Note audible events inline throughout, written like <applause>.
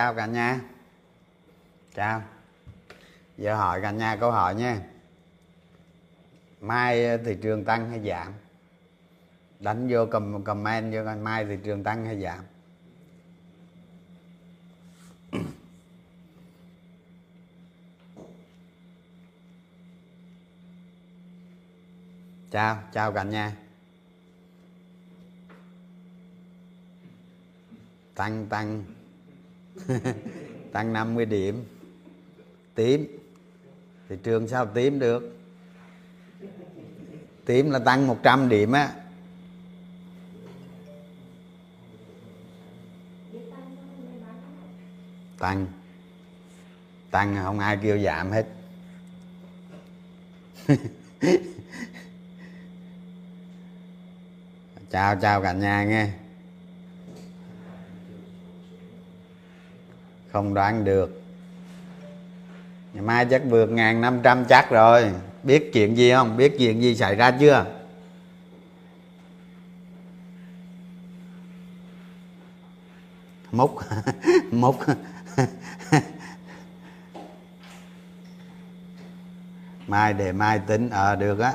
chào cả nhà. Chào. Giờ hỏi cả nhà câu hỏi nha. Mai ờ, thị trường tăng hay giảm? Đánh vô cầm comment vô coi mai thị trường tăng hay giảm? <coughs> Chào chào cả nhà. Tăng tăng. <laughs> tăng 50 điểm. Tím. Thị trường sao tím được? Tím là tăng 100 điểm á. Tăng. Tăng không ai kêu giảm hết. <laughs> Chào chào cả nhà nghe. Không đoán được. Ngày mai chắc vượt ngàn năm trăm chắc rồi. Biết chuyện gì không? Biết chuyện gì xảy ra chưa? Múc <laughs> múc <laughs> mai để mai tính ờ à, được á.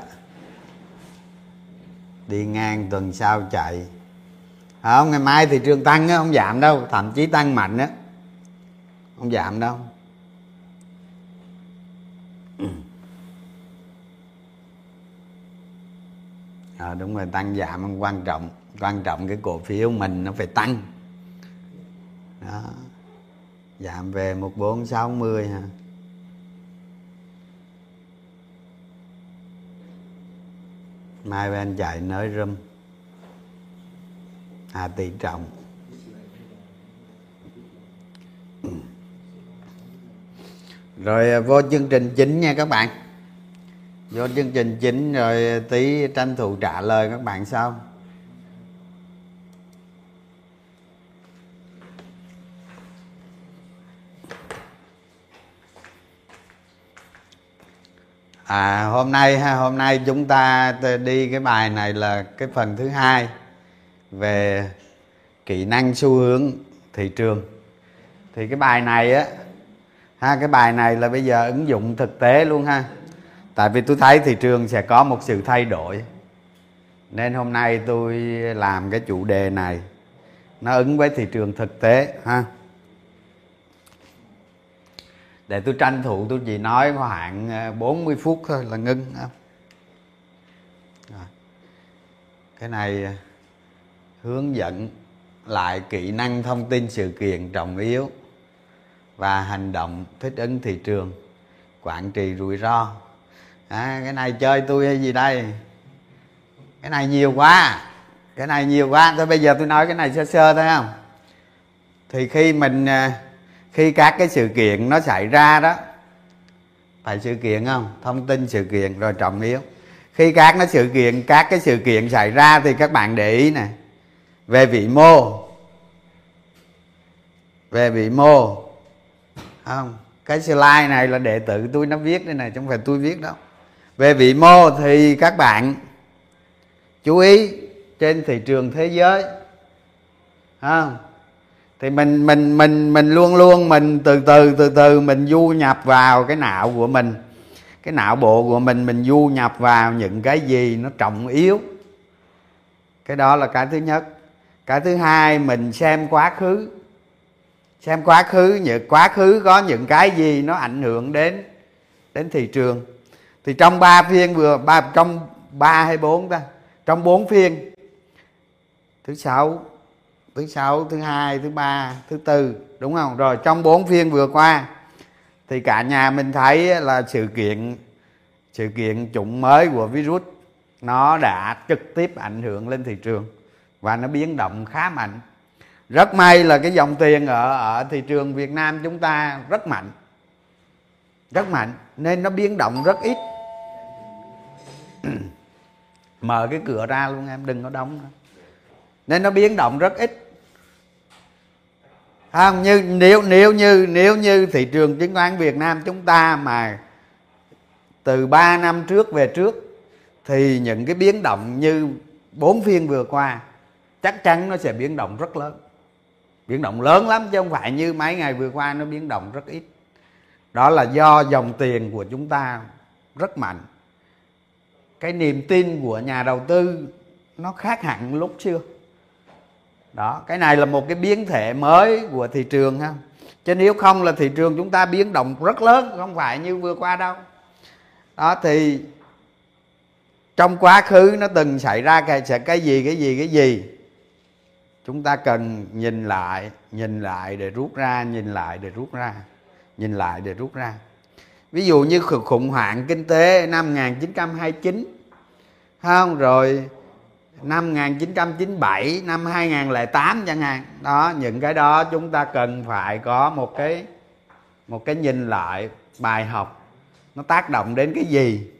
Đi ngang tuần sau chạy. Không ngày mai thị trường tăng á không giảm đâu. Thậm chí tăng mạnh á không giảm đâu. À, đúng rồi tăng giảm quan trọng. Quan trọng cái cổ phiếu mình nó phải tăng. Đó. Giảm về một bốn sáu mươi hả? mai bên chạy nới râm. À tỷ trọng. Ừ rồi à, vô chương trình chính nha các bạn. Vô chương trình chính rồi tí tranh thủ trả lời các bạn sau. À hôm nay ha, hôm nay chúng ta đi cái bài này là cái phần thứ hai về kỹ năng xu hướng thị trường. Thì cái bài này á ha, cái bài này là bây giờ ứng dụng thực tế luôn ha. Tại vì tôi thấy thị trường sẽ có một sự thay đổi. Nên hôm nay tôi làm cái chủ đề này. Nó ứng với thị trường thực tế, ha. Để tôi tranh thủ, tôi chỉ nói khoảng ờ, 40 phút thôi là ngưng cái này ờ, hướng dẫn lại kỹ năng thông tin sự kiện trọng yếu và hành động thích ứng thị trường quản trị rủi ro. À, cái này chơi tôi hay gì đây? Cái này nhiều quá. Cái này nhiều quá. Thôi bây giờ tôi nói cái này sơ sơ thôi không? Thì khi mình à, khi các cái sự kiện nó xảy ra đó phải sự kiện không? Thông tin sự kiện rồi trọng yếu. Khi các nó sự kiện các cái sự kiện xảy ra thì các bạn để ý này về vị mô. Về vị mô không, cái slide này là đệ tử tôi nó viết đây này không phải tôi viết đâu. Về vị mô thì các bạn chú ý trên thị trường thế giới không thì mình mình mình mình luôn luôn mình từ từ từ từ mình du nhập vào cái não của mình. Cái não bộ của mình mình du nhập vào những cái gì nó trọng yếu. Cái đó là cái thứ nhất. Cái thứ hai, mình xem quá khứ xem quá khứ những quá khứ có những cái gì nó ảnh hưởng đến đến thị trường. Thì trong ba phiên vừa, ba, trong ba hay bốn ta, trong bốn phiên, thứ sáu thứ sáu, thứ hai, thứ ba, thứ tư, đúng không? Rồi trong bốn phiên vừa qua, thì cả nhà mình thấy là sự kiện sự kiện chủng mới của virus, nó đã trực tiếp ảnh hưởng lên thị trường và nó biến động khá mạnh rất may là cái dòng tiền ở ở thị trường Việt Nam chúng ta rất mạnh. Rất mạnh, nên nó biến động rất ít. <clears throat> Mở cái cửa ra luôn em, đừng có đóng nữa. nên nó biến động rất ít. Không? Như, nếu nếu như nếu như thị trường chứng khoán Việt Nam chúng ta mà từ 3 năm trước về trước, thì những cái biến động như bốn phiên vừa qua, chắc chắn nó sẽ biến động rất lớn biến động lớn lắm chứ không phải như mấy ngày vừa qua nó biến động rất ít. Đó là do dòng tiền của chúng ta rất mạnh. Cái niềm tin của nhà đầu tư nó khác hẳn lúc xưa. Đó, cái này là một cái biến thể mới của thị trường ha. Chứ nếu không là thị trường chúng ta biến động rất lớn, không phải như vừa qua đâu. Đó, thì trong quá khứ nó từng xảy ra cái cái gì cái gì cái gì? Chúng ta cần nhìn lại nhìn lại để rút ra, nhìn lại để rút ra, nhìn lại để rút ra. Ví dụ như khủng hoảng kinh tế năm 1929 không? Rồi năm 1997 năm 2008 chẳng hạn. Đó, những cái đó chúng ta cần phải có một cái một cái nhìn lại, bài học. Nó tác động đến cái gì?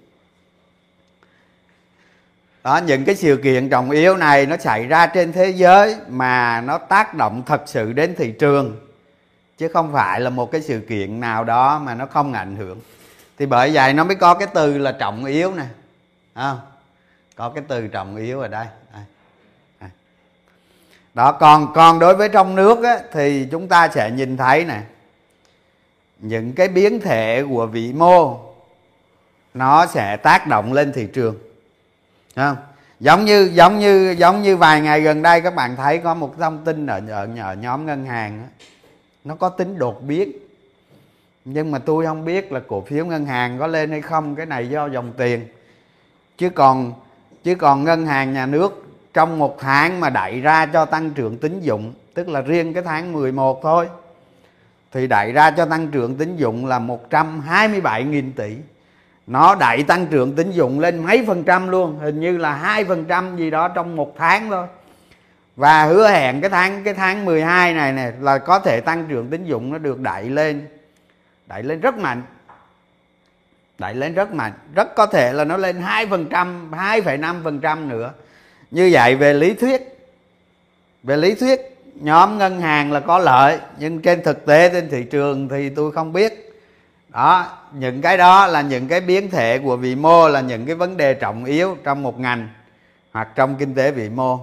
Đó những cái sự kiện trọng yếu này nó xảy ra trên thế giới mà nó tác động thật sự đến thị trường chứ không phải là một cái sự kiện nào đó mà nó không ảnh hưởng. Thì bởi vậy nó mới có cái từ là trọng yếu nè. À, có cái từ trọng yếu ở đây. Đó còn còn đối với trong nước á, thì chúng ta sẽ nhìn thấy nè. Những cái biến thể của vĩ mô nó sẽ tác động lên thị trường không? Giống như giống như giống như vài ngày gần đây các bạn thấy có một thông tin ở ở, ở nhóm ngân hàng đó, nó có tính đột biến. Nhưng mà tôi không biết là cổ phiếu ngân hàng có lên hay không cái này do dòng tiền. Chứ còn chứ còn ngân hàng nhà nước trong một tháng mà đẩy ra cho tăng trưởng tín dụng tức là riêng cái tháng 11 thôi thì đẩy ra cho tăng trưởng tín dụng là 127.000 tỷ nó đẩy tăng trưởng tín dụng lên mấy phần trăm luôn, hình như là hai phần trăm gì đó trong một tháng thôi. Và hứa hẹn cái tháng cái tháng 12 này này là có thể tăng trưởng tín dụng nó được đẩy lên. Đẩy lên rất mạnh. Đẩy lên rất mạnh. Rất có thể là nó lên hai phần trăm, hai phẩy năm phần trăm nữa. Như vậy về lý thuyết, về lý thuyết, nhóm ngân hàng là có lợi, nhưng trên thực tế, trên thị trường thì tôi không biết đó, những cái đó là những cái biến thể của vĩ mô, là những cái vấn đề trọng yếu trong một ngành hoặc trong kinh tế vĩ mô.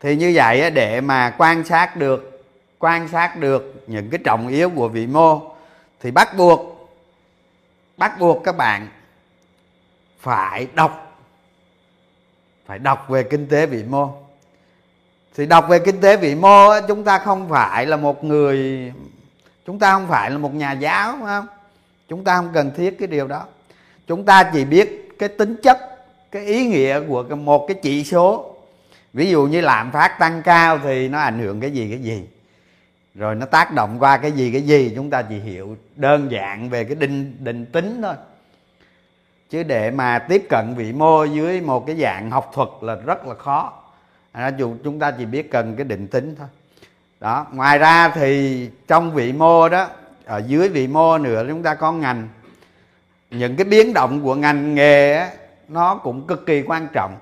Thì như vậy để mà quan sát được, quan sát được những cái trọng yếu của vĩ mô, thì bắt buộc bắt buộc các bạn phải đọc phải đọc về kinh tế vĩ mô. Thì đọc về kinh tế vĩ mô chúng ta không phải là một người, chúng ta không phải là một nhà giáo, phải không? Chúng ta không cần thiết cái điều đó. Chúng ta chỉ biết cái tính chất cái ý nghĩa của một cái chỉ số. Ví dụ như lạm phát tăng cao thì nó ảnh hưởng cái gì cái gì? Rồi nó tác động qua cái gì cái gì? Chúng ta chỉ hiểu đơn giản về cái định định tính thôi. Chứ để mà tiếp cận vị mô dưới một cái dạng học thuật là rất là khó. À, dù chúng ta chỉ biết cần cái định tính thôi. Đó ngoài ra thì trong vị mô đó ở dưới vị mô nữa chúng ta có ngành. Những cái biến động của ngành nghề á, nó cũng cực kỳ quan trọng.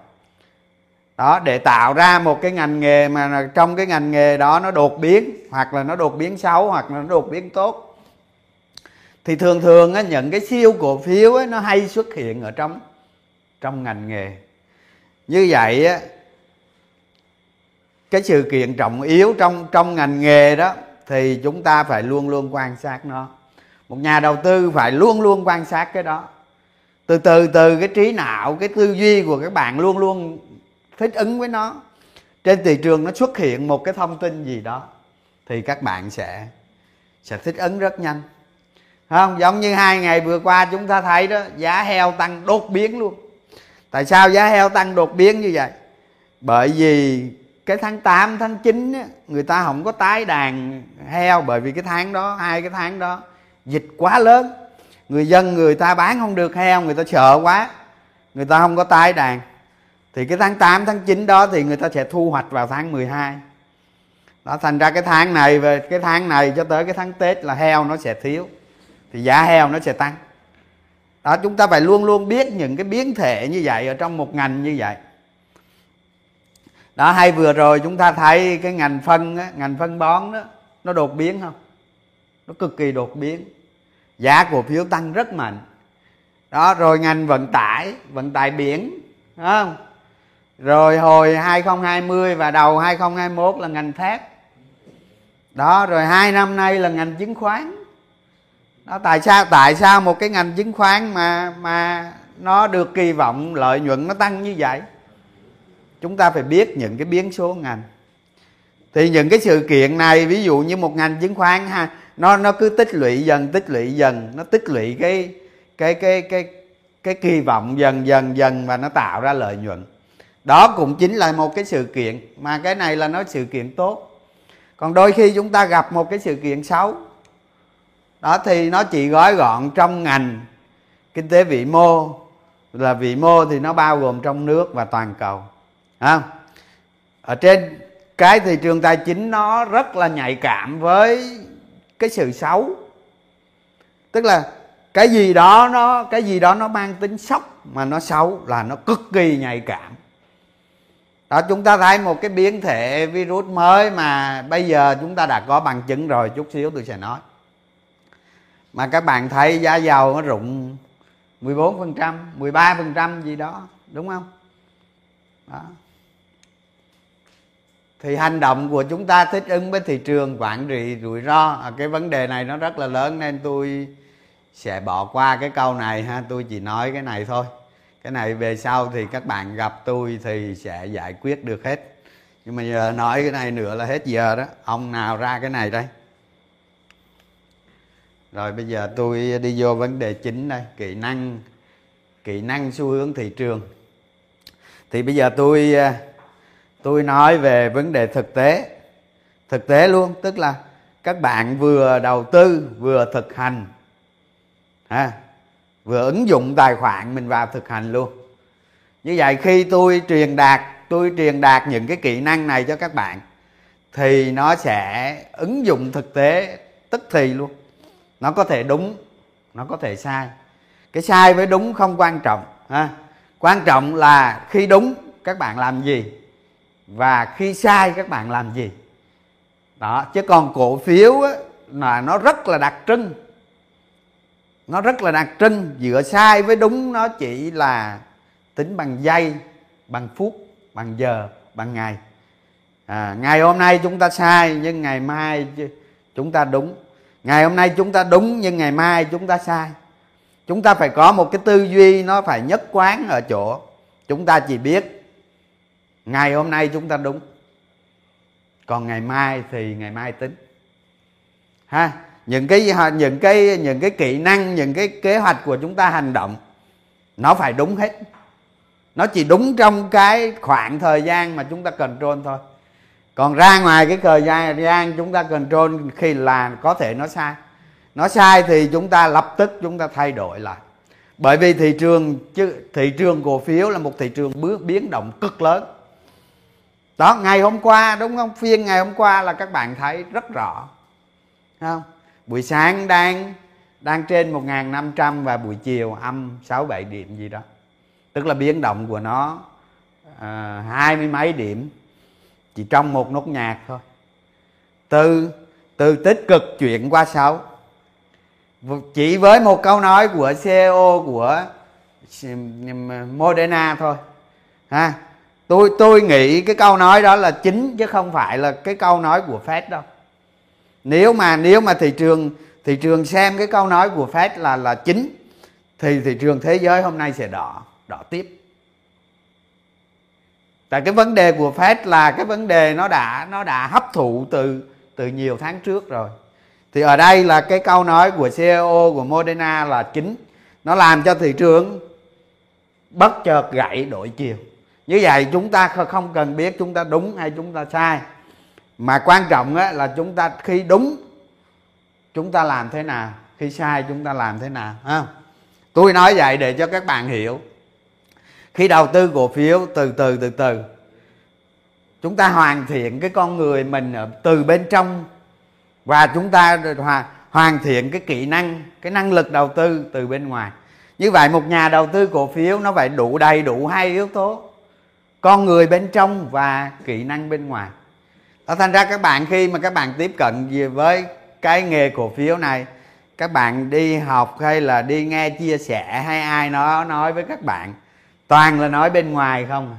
Đó để tạo ra một cái ngành nghề mà trong cái ngành nghề đó nó đột biến hoặc là nó đột biến xấu hoặc là nó đột biến tốt thì thường thường á, những cái siêu cổ phiếu á, nó hay xuất hiện ở trong trong ngành nghề. Như vậy á, cái sự kiện trọng yếu trong trong ngành nghề đó thì chúng ta phải luôn luôn quan sát nó. Một nhà đầu tư phải luôn luôn quan sát cái đó. Từ từ từ cái trí não, cái tư duy của các bạn luôn luôn thích ứng với nó. Trên thị trường nó xuất hiện một cái thông tin gì đó, thì các bạn sẽ sẽ thích ứng rất nhanh. Không? Giống như hai ngày vừa qua chúng ta thấy đó, giá heo tăng đột biến luôn. Tại sao giá heo tăng đột biến như vậy? Bởi vì cái tháng 8 tháng 9 á, người ta không có tái đàn heo bởi vì cái tháng đó hai cái tháng đó dịch quá lớn. Người dân người ta bán không được heo người ta sợ quá người ta không có tái đàn. Thì cái tháng 8 tháng 9 đó thì người ta sẽ thu hoạch vào tháng 12 đó thành ra cái tháng này về cái tháng này cho tới cái tháng Tết là heo nó sẽ thiếu thì giá heo nó sẽ tăng. Đó chúng ta phải luôn luôn biết những cái biến thể như vậy ở trong một ngành như vậy đó hay vừa rồi chúng ta thấy cái ngành phân á, ngành phân bón đó nó đột biến không? Nó cực kỳ đột biến. Giá cổ phiếu tăng rất mạnh. Đó rồi ngành vận tải vận tải biển không? Rồi hồi 2020 và đầu 2021 là ngành thép. Đó rồi hai năm nay là ngành chứng khoán. Đó tại sao tại sao một cái ngành chứng khoán mà mà nó được kỳ vọng lợi nhuận nó tăng như vậy? Chúng ta phải biết những cái biến số ngành. Thì những cái sự kiện này, ví dụ như một ngành chứng khoán ha, nó nó cứ tích lũy dần, tích lũy dần, nó tích lũy cái cái cái cái cái kỳ vọng dần dần dần và nó tạo ra lợi nhuận. Đó cũng chính là một cái sự kiện, mà cái này là nó sự kiện tốt. Còn đôi khi chúng ta gặp một cái sự kiện xấu, đó thì nó chỉ gói gọn trong ngành kinh tế vĩ mô, là vĩ mô thì nó bao gồm trong nước và toàn cầu à, ở trên cái thị trường tài chính nó rất là nhạy cảm với cái sự xấu tức là cái gì đó nó cái gì đó nó mang tính sốc mà nó xấu là nó cực kỳ nhạy cảm đó chúng ta thấy một cái biến thể virus mới mà bây giờ chúng ta đã có bằng chứng rồi chút xíu tôi sẽ nói mà các bạn thấy giá dầu nó rụng 14%, 13% gì đó, đúng không? Đó. Thì hành động của chúng ta thích ứng với thị trường quản trị rủi ro. À, cái vấn đề này nó rất là lớn nên tôi sẽ bỏ qua cái câu này ha, tôi chỉ nói cái này thôi. Cái này về sau thì các bạn gặp tôi thì sẽ giải quyết được hết. Nhưng mà giờ nói cái này nữa là hết giờ đó. Ông nào ra cái này đây? rồi bây giờ tôi đi vô vấn đề chính đây kỹ năng kỹ năng xu hướng thị trường thì bây giờ tôi à, tôi nói về vấn đề thực tế. Thực tế luôn, tức là các bạn vừa đầu tư, vừa thực hành. Ha? Vừa ứng dụng tài khoản mình vào thực hành luôn. Như vậy khi tôi truyền đạt, tôi truyền đạt những cái kỹ năng này cho các bạn, thì nó sẽ ứng dụng thực tế tức thì luôn. Nó có thể đúng, nó có thể sai. Cái sai với đúng không quan trọng, ha? Quan trọng là khi đúng, các bạn làm gì? Và khi sai các bạn làm gì? Đó chứ còn cổ phiếu á, là nó rất là đặc trưng. Nó rất là đặc trưng. Giữa sai với đúng nó chỉ là tính bằng giây bằng phút bằng giờ bằng ngày. À, ngày hôm nay chúng ta sai nhưng ngày mai chúng ta đúng. Ngày hôm nay chúng ta đúng nhưng ngày mai chúng ta sai. Chúng ta phải có một cái tư duy nó phải nhất quán ở chỗ chúng ta chỉ biết ngày hôm nay chúng ta đúng. Còn ngày mai thì ngày mai tính. Ha, những cái những cái những cái kỹ năng, những cái kế hoạch của chúng ta hành động, nó phải đúng hết. Nó chỉ đúng trong cái khoảng thời gian mà chúng ta control thôi. Còn ra ngoài cái thời gian chúng ta control khi là có thể nó sai. Nó sai thì chúng ta lập tức chúng ta thay đổi lại. Bởi vì thị trường chứ, thị trường cổ phiếu là một thị trường bước, biến động cực lớn đó ngày hôm qua đúng không? Phiên ngày hôm qua là các bạn thấy rất rõ. Không? Buổi sáng đang đang trên 1.500 và buổi chiều âm 6 7 điểm gì đó. Tức là biến động của nó à, hai mươi mấy điểm. Chỉ trong một nốt nhạc thôi. Từ từ tích cực chuyển qua xấu. Chỉ với một câu nói của CEO của Moderna thôi. Ha? Tôi tôi nghĩ cái câu nói đó là chính chứ không phải là cái câu nói của Fed đâu. Nếu mà nếu mà thị trường thị trường xem cái câu nói của Fed là là chính, thì thị trường thế giới hôm nay sẽ đỏ đỏ tiếp. Tại cái vấn đề của Fed là cái vấn đề nó đã nó đã hấp thụ từ từ nhiều tháng trước rồi. Thì ở đây là cái câu nói của CEO của Moderna là chính. Nó làm cho thị trường bất chợt gãy đổi chiều như vậy chúng ta không cần biết chúng ta đúng hay chúng ta sai. Mà quan trọng á, là chúng ta khi đúng chúng ta làm thế nào? Khi sai chúng ta làm thế nào? Ha tôi nói vậy để cho các bạn hiểu. Khi đầu tư cổ phiếu từ từ từ từ chúng ta hoàn thiện cái con người mình từ bên trong và chúng ta hoàn hoàn thiện cái kỹ năng cái năng lực đầu tư từ bên ngoài. Như vậy một nhà đầu tư cổ phiếu nó phải đủ đầy đủ hai yếu tố con người bên trong và kỹ năng bên ngoài. Đó thành ra các bạn khi mà các bạn tiếp cận với cái nghề cổ phiếu này, các bạn đi học hay là đi nghe chia sẻ hay ai nó nói với các bạn, toàn là nói bên ngoài không à.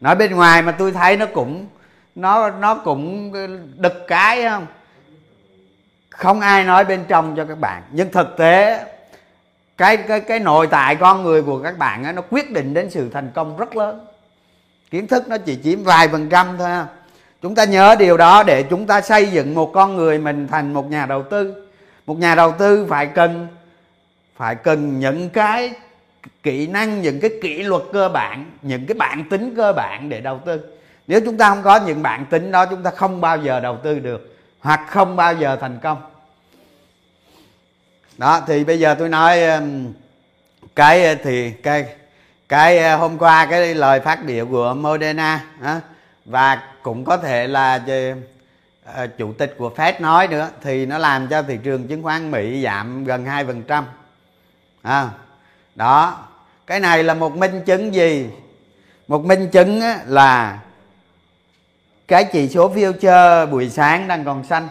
nói bên ngoài mà tôi thấy nó cũng, nó nó cũng đực cái không? Không ai nói bên trong cho các bạn. Nhưng thực tế, cái cái cái nội tại con người của các bạn ấy nó quyết định đến sự thành công rất lớn kiến thức nó chỉ chiếm vài phần trăm thôi chúng ta nhớ điều đó để chúng ta xây dựng một con người mình thành một nhà đầu tư. Một nhà đầu tư phải cần phải cần những cái kỹ năng, những cái kỷ luật cơ bản, những cái bản tính cơ bản để đầu tư. Nếu chúng ta không có những bản tính đó, chúng ta không bao giờ đầu tư được, hoặc không bao giờ thành công. Đó, thì bây giờ tôi nói cái ờ, thì cái cái ờ, hôm qua cái lời phát biểu của Moderna và cũng có thể là ờ, chủ tịch của Fed nói nữa thì nó làm cho thị trường chứng khoán Mỹ giảm gần 2% à, đó. Cái này là một minh chứng gì? Một minh chứng là cái chỉ số future buổi sáng đang còn xanh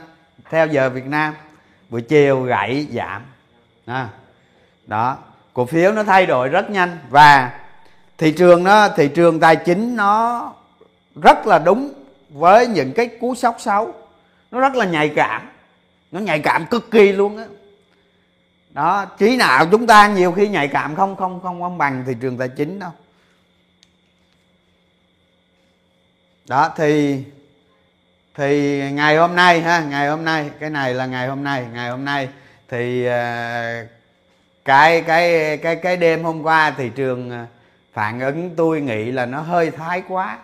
theo giờ Việt Nam buổi chiều gãy giảm. À, đó. Cổ phiếu nó thay đổi rất nhanh và thị trường nó thị trường tài chính nó rất là đúng với những cái cú sốc xấu. Nó rất là nhạy cảm. Nó nhạy cảm cực kỳ luôn á. Đó, trí nào chúng ta nhiều khi nhạy cảm không không không không bằng thị trường tài chính đâu. Đó, thì thì ngày hôm nay ha, ngày hôm nay, cái này là ngày hôm nay, ngày hôm nay thì ờ, cái cái cái cái đêm hôm qua thị trường ờ, phản ứng tôi nghĩ là nó hơi thái quá.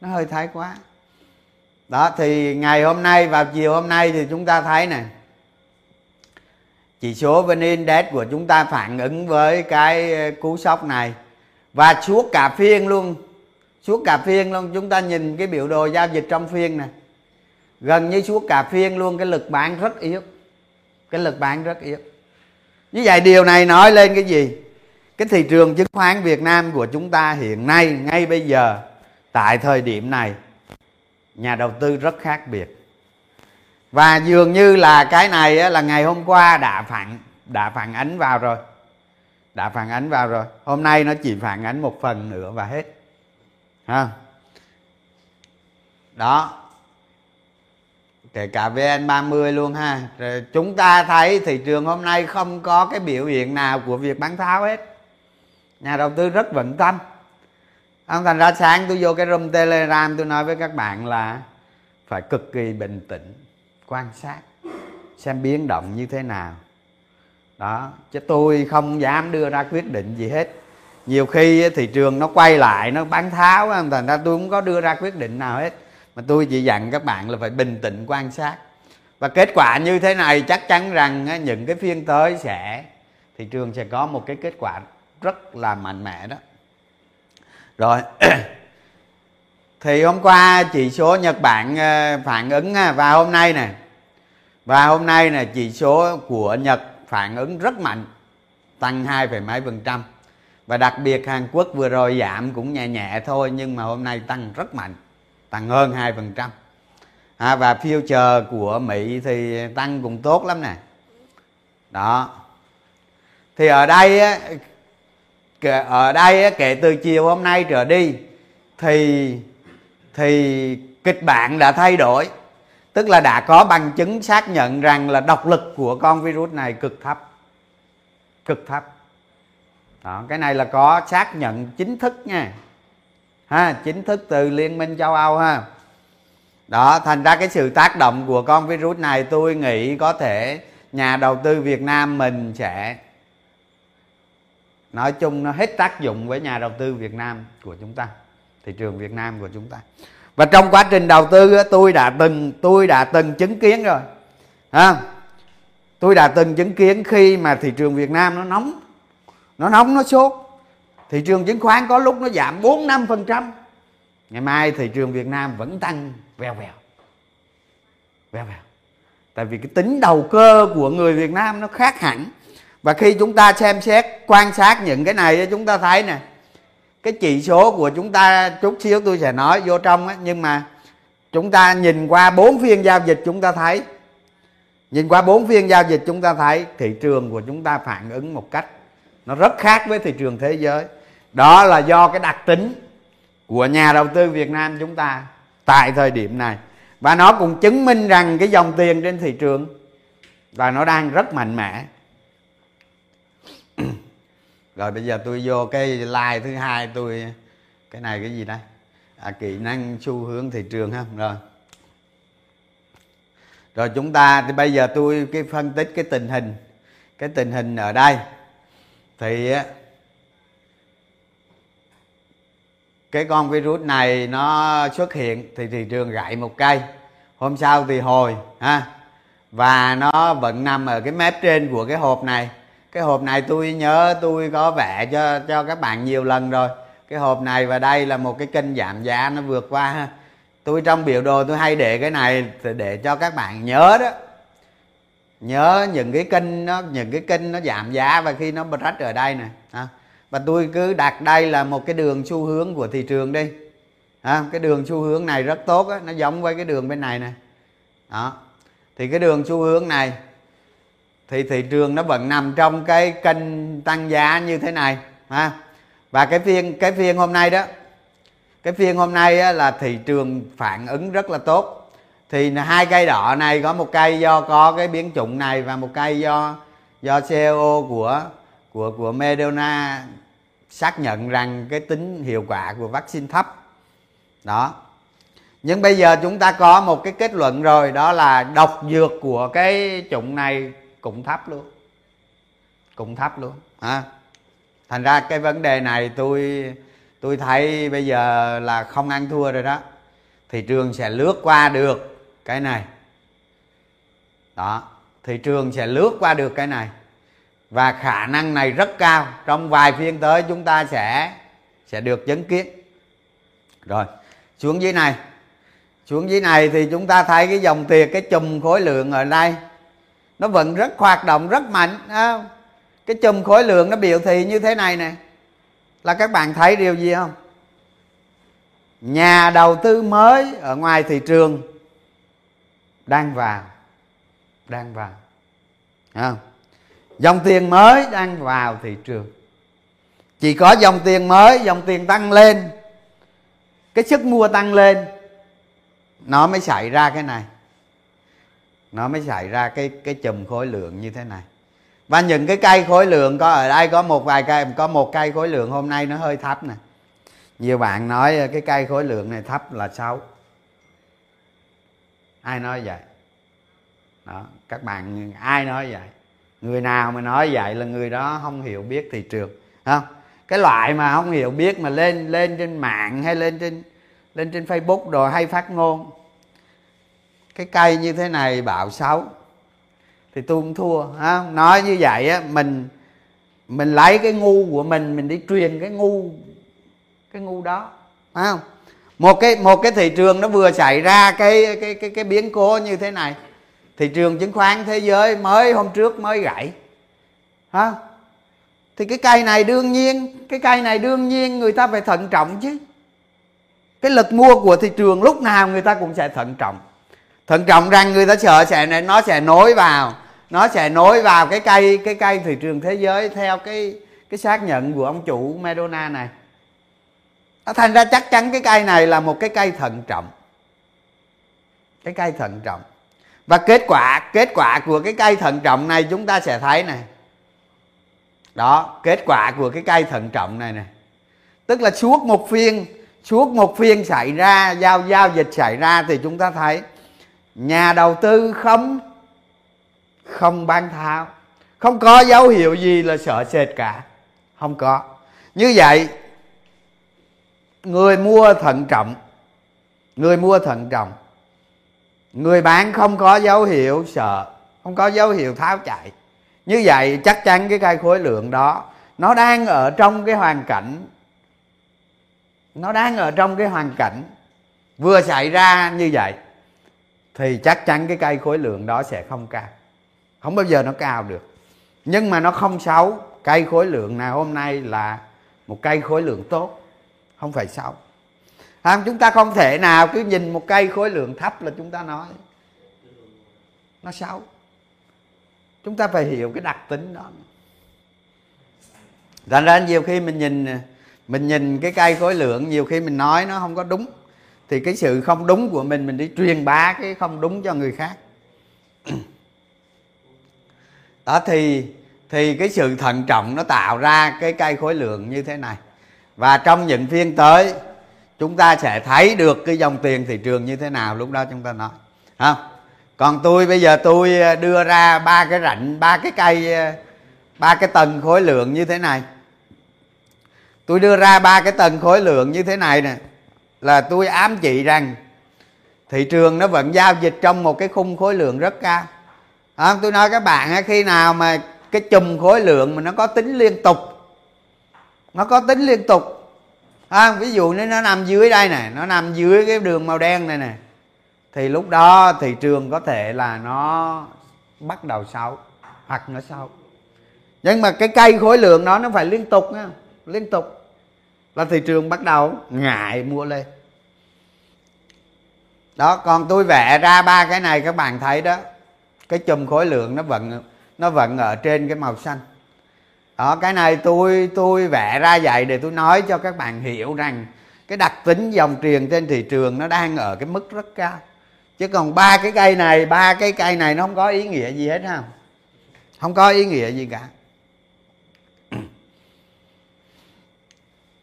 Nó hơi thái quá. Đó, thì ngày hôm nay vào chiều hôm nay thì chúng ta thấy này chỉ số VN Index của chúng ta phản ứng với cái ờ, cú sốc này. Và suốt cả phiên luôn. Suốt cả phiên luôn. Chúng ta nhìn cái biểu đồ giao dịch trong phiên này gần như suốt cả phiên luôn. Cái lực bán rất yếu. Cái lực bán rất yếu. Như vậy điều này nói lên cái gì? Cái thị trường chứng khoán Việt Nam của chúng ta hiện nay, ngay bây giờ, tại thời điểm này, nhà đầu tư rất khác biệt. Và dường như là cái này là ngày hôm qua đã phản đã phản ánh vào rồi. Đã phản ánh vào rồi. Hôm nay nó chỉ phản ánh một phần nữa và hết. Ha. Đó. Kể cả VN30 luôn ha. Rồi chúng ta thấy thị trường hôm nay không có cái biểu hiện nào của việc bán tháo hết nhà đầu tư rất vững tâm. Ông thành ra sáng tôi vô cái room telegram, tôi nói với các bạn là phải cực kỳ bình tĩnh, quan sát, xem biến động như thế nào. Đó, chứ tôi không dám đưa ra quyết định gì hết. Nhiều khi thị trường nó quay lại, nó bán tháo thành ra tôi không có đưa ra quyết định nào hết. Mà tôi chỉ dặn các bạn là phải bình tĩnh, quan sát. Và kết quả như thế này, chắc chắn rằng những cái phiên tới sẽ, thị trường sẽ có một cái kết quả rất là mạnh mẽ đó. Rồi <clears throat> thì hôm qua chỉ số Nhật Bản ờ, phản ứng à, và hôm nay này và hôm nay là chỉ số của Nhật phản ứng rất mạnh tăng hai phẩy mấy phần trăm. Và đặc biệt Hàn Quốc vừa rồi giảm cũng nhẹ nhẹ thôi nhưng mà hôm nay tăng rất mạnh tăng hơn hai phần trăm. À, và future của Mỹ thì tăng cũng tốt lắm nè. Đó. Thì ở đây ở đây kể từ chiều hôm nay trở đi thì thì kịch bản đã thay đổi. Tức là đã có bằng chứng xác nhận rằng là độc lực của con virus này cực thấp. Cực thấp. Đó, cái này là có xác nhận chính thức nha. Ha chính thức từ liên minh châu âu ha. Đó thành ra cái sự tác động của con virus này tôi nghĩ có thể nhà đầu tư việt nam mình sẽ nói chung nó hết tác dụng với nhà đầu tư việt nam của chúng ta, thị trường việt nam của chúng ta. Và trong quá trình đầu tư tôi đã từng, tôi đã từng chứng kiến rồi, ha? Tôi đã từng chứng kiến khi mà thị trường Việt Nam nó nóng nó nóng, nó sốt, thị trường chứng khoán có lúc nó giảm 4 năm phần trăm. Ngày mai thị trường Việt Nam vẫn tăng vèo vèo vèo vèo. Tại vì cái tính đầu cơ của người Việt Nam nó khác hẳn và khi chúng ta xem xét, quan sát những cái này chúng ta thấy nè, cái chỉ số của chúng ta, chút xíu tôi sẽ nói vô trong á, nhưng mà chúng ta nhìn qua bốn phiên giao dịch chúng ta thấy. Nhìn qua bốn phiên giao dịch chúng ta thấy, thị trường của chúng ta phản ứng một cách nó rất khác với thị trường thế giới. Đó là do cái đặc tính của nhà đầu tư Việt Nam chúng ta tại thời điểm này. Và nó cũng chứng minh rằng cái dòng tiền trên thị trường, và nó đang rất mạnh mẽ rồi bây giờ tôi vô cái like thứ hai tôi cái này cái gì đây? À, kỹ năng xu hướng thị trường ha. Rồi. Rồi chúng ta thì bây giờ tôi cái phân tích cái tình hình. Cái tình hình ở đây. Thì cái con virus này nó xuất hiện thì thị trường gãy một cây. Hôm sau thì hồi ha và nó vẫn nằm ở cái mép trên của cái hộp này cái hộp này tôi nhớ tôi có vẽ cho cho các bạn nhiều lần rồi. Cái hộp này và đây là một cái kênh giảm giá nó vượt qua ha. Tôi trong biểu đồ tôi hay để cái này để cho các bạn nhớ đó. Nhớ những cái kênh nó những cái kênh nó giảm giá và khi nó rách ở đây nè và tôi cứ đặt đây là một cái đường xu hướng của thị trường đi à, cái đường xu hướng này rất tốt á, nó giống với cái đường bên này nè. Đó. Thì cái đường xu hướng này thì thị trường nó vẫn nằm trong cái kênh tăng giá như thế này ha? Và cái phiên cái phiên hôm nay đó cái phiên hôm nay á, là thị trường phản ứng rất là tốt. Thì hai cây đỏ này có một cây do có cái biến chủng này và một cây do do CEO của của của Moderna xác nhận rằng cái tính hiệu quả của vaccine thấp. Đó. Nhưng bây giờ chúng ta có một cái kết luận rồi đó là độc dược của cái chủng này cũng thấp luôn. Cũng thấp luôn. À. thành ra cái vấn đề này tôi tôi thấy bây giờ là không ăn thua rồi đó. Thị trường sẽ lướt qua được cái này. Đó, thị trường sẽ lướt qua được cái này. Và khả năng này rất cao. Trong vài phiên tới chúng ta sẽ sẽ được chứng kiến. Rồi, xuống dưới này. Xuống dưới này thì chúng ta thấy cái dòng tiền, cái chùm khối lượng ở đây nó vẫn rất hoạt động, rất mạnh không? cái chùm khối lượng nó biểu thị như thế này nè. Là các bạn thấy điều gì không? Nhà đầu tư mới ở ngoài thị trường đang vào đang vào. Không? dòng tiền mới đang vào thị trường. Chỉ có dòng tiền mới, dòng tiền tăng lên. Cái sức mua tăng lên, nó mới xảy ra cái này nó mới xảy ra cái cái chùm khối lượng như thế này. Và những cái cây khối lượng, có, ở đây có một vài cây, có một cây khối lượng hôm nay nó hơi thấp nè. Nhiều bạn nói ờ, cái cây khối lượng này thấp là xấu. Ai nói vậy? Đó, các bạn, ai nói vậy? Người nào mà nói vậy là người đó không hiểu biết thị trường không? Cái loại mà không hiểu biết mà lên lên trên mạng hay lên trên lên trên facebook rồi hay phát ngôn cái cây như thế này bạo xấu, thì tôi cũng thua, ha? nói như vậy á, mình mình lấy cái ngu của mình mình đi truyền cái ngu cái ngu đó, phải không? Một cái một cái thị trường nó vừa xảy ra cái cái cái cái biến cố như thế này, thị trường chứng khoán thế giới mới hôm trước mới gãy, ha? Thì cái cây này đương nhiên, cái cây này đương nhiên người ta phải thận trọng chứ. Cái lực mua của thị trường lúc nào người ta cũng sẽ thận trọng thận trọng rằng người ta sợ sẽ nó sẽ nối vào, nó sẽ nối vào cái cây cái cây thị trường thế giới theo cái cái xác nhận của ông chủ madonna này. Nó thành ra chắc chắn cái cây này là một cái cây thận trọng. Cái cây thận trọng. Và kết quả kết quả của cái cây thận trọng này chúng ta sẽ thấy này. Đó, kết quả của cái cây thận trọng này này tức là suốt một phiên, suốt một phiên xảy ra, giao giao dịch xảy ra thì chúng ta thấy nhà đầu tư không không bán tháo. Không có dấu hiệu gì là sợ sệt cả. Không có. Như vậy, người mua thận trọng, người mua thận trọng. Người bán không có dấu hiệu sợ, không có dấu hiệu tháo chạy. Như vậy, chắc chắn cái cây khối lượng đó, nó đang ở trong cái hoàn cảnh, nó đang ở trong cái hoàn cảnh vừa xảy ra như vậy thì chắc chắn cái cây khối lượng đó sẽ không cao. Không bao giờ nó cao được. Nhưng mà nó không xấu, cây khối lượng nào hôm nay là một cây khối lượng tốt, không phải xấu. Không, chúng ta không thể nào cứ nhìn một cây khối lượng thấp là chúng ta nói nó xấu. Chúng ta phải hiểu cái đặc tính đó. Thành ra nhiều khi mình nhìn mình nhìn cái cây khối lượng, nhiều khi mình nói nó không có đúng thì cái sự không đúng của mình mình đi truyền bá cái không đúng cho người khác. <clears throat> Đó, thì thì cái sự thận trọng nó tạo ra cái cây khối lượng như thế này. Và trong những phiên tới, chúng ta sẽ thấy được cái dòng tiền thị trường như thế nào, lúc đó chúng ta nói. Không còn tôi, bây giờ tôi ờ, đưa ra ba cái rãnh, ba cái cây ờ, ba cái tầng khối lượng như thế này. Tôi đưa ra ba cái tầng khối lượng như thế này nè là tôi ám chỉ rằng thị trường nó vẫn giao dịch trong một cái khung khối lượng rất cao. À, tôi nói các bạn khi nào mà cái chùm khối lượng mà nó có tính liên tục nó có tính liên tục à, ví dụ như nó nằm dưới đây nè nó nằm dưới cái đường màu đen này nè thì lúc đó thị trường có thể là nó bắt đầu xấu hoặc nó xấu. Nhưng mà cái cây khối lượng đó nó phải liên tục nha liên tục là thị trường bắt đầu ngại mua lên. Đó, còn tôi vẽ ra ba cái này, các bạn thấy đó. Cái chùm khối lượng nó vẫn nó vẫn ở trên cái màu xanh. Đó, cái này tôi tôi vẽ ra vậy để tôi nói cho các bạn hiểu rằng cái đặc tính dòng tiền trên thị trường nó đang ở cái mức rất cao. Chứ còn ba cái cây này, ba cái cây này nó không có ý nghĩa gì hết không không có ý nghĩa gì cả.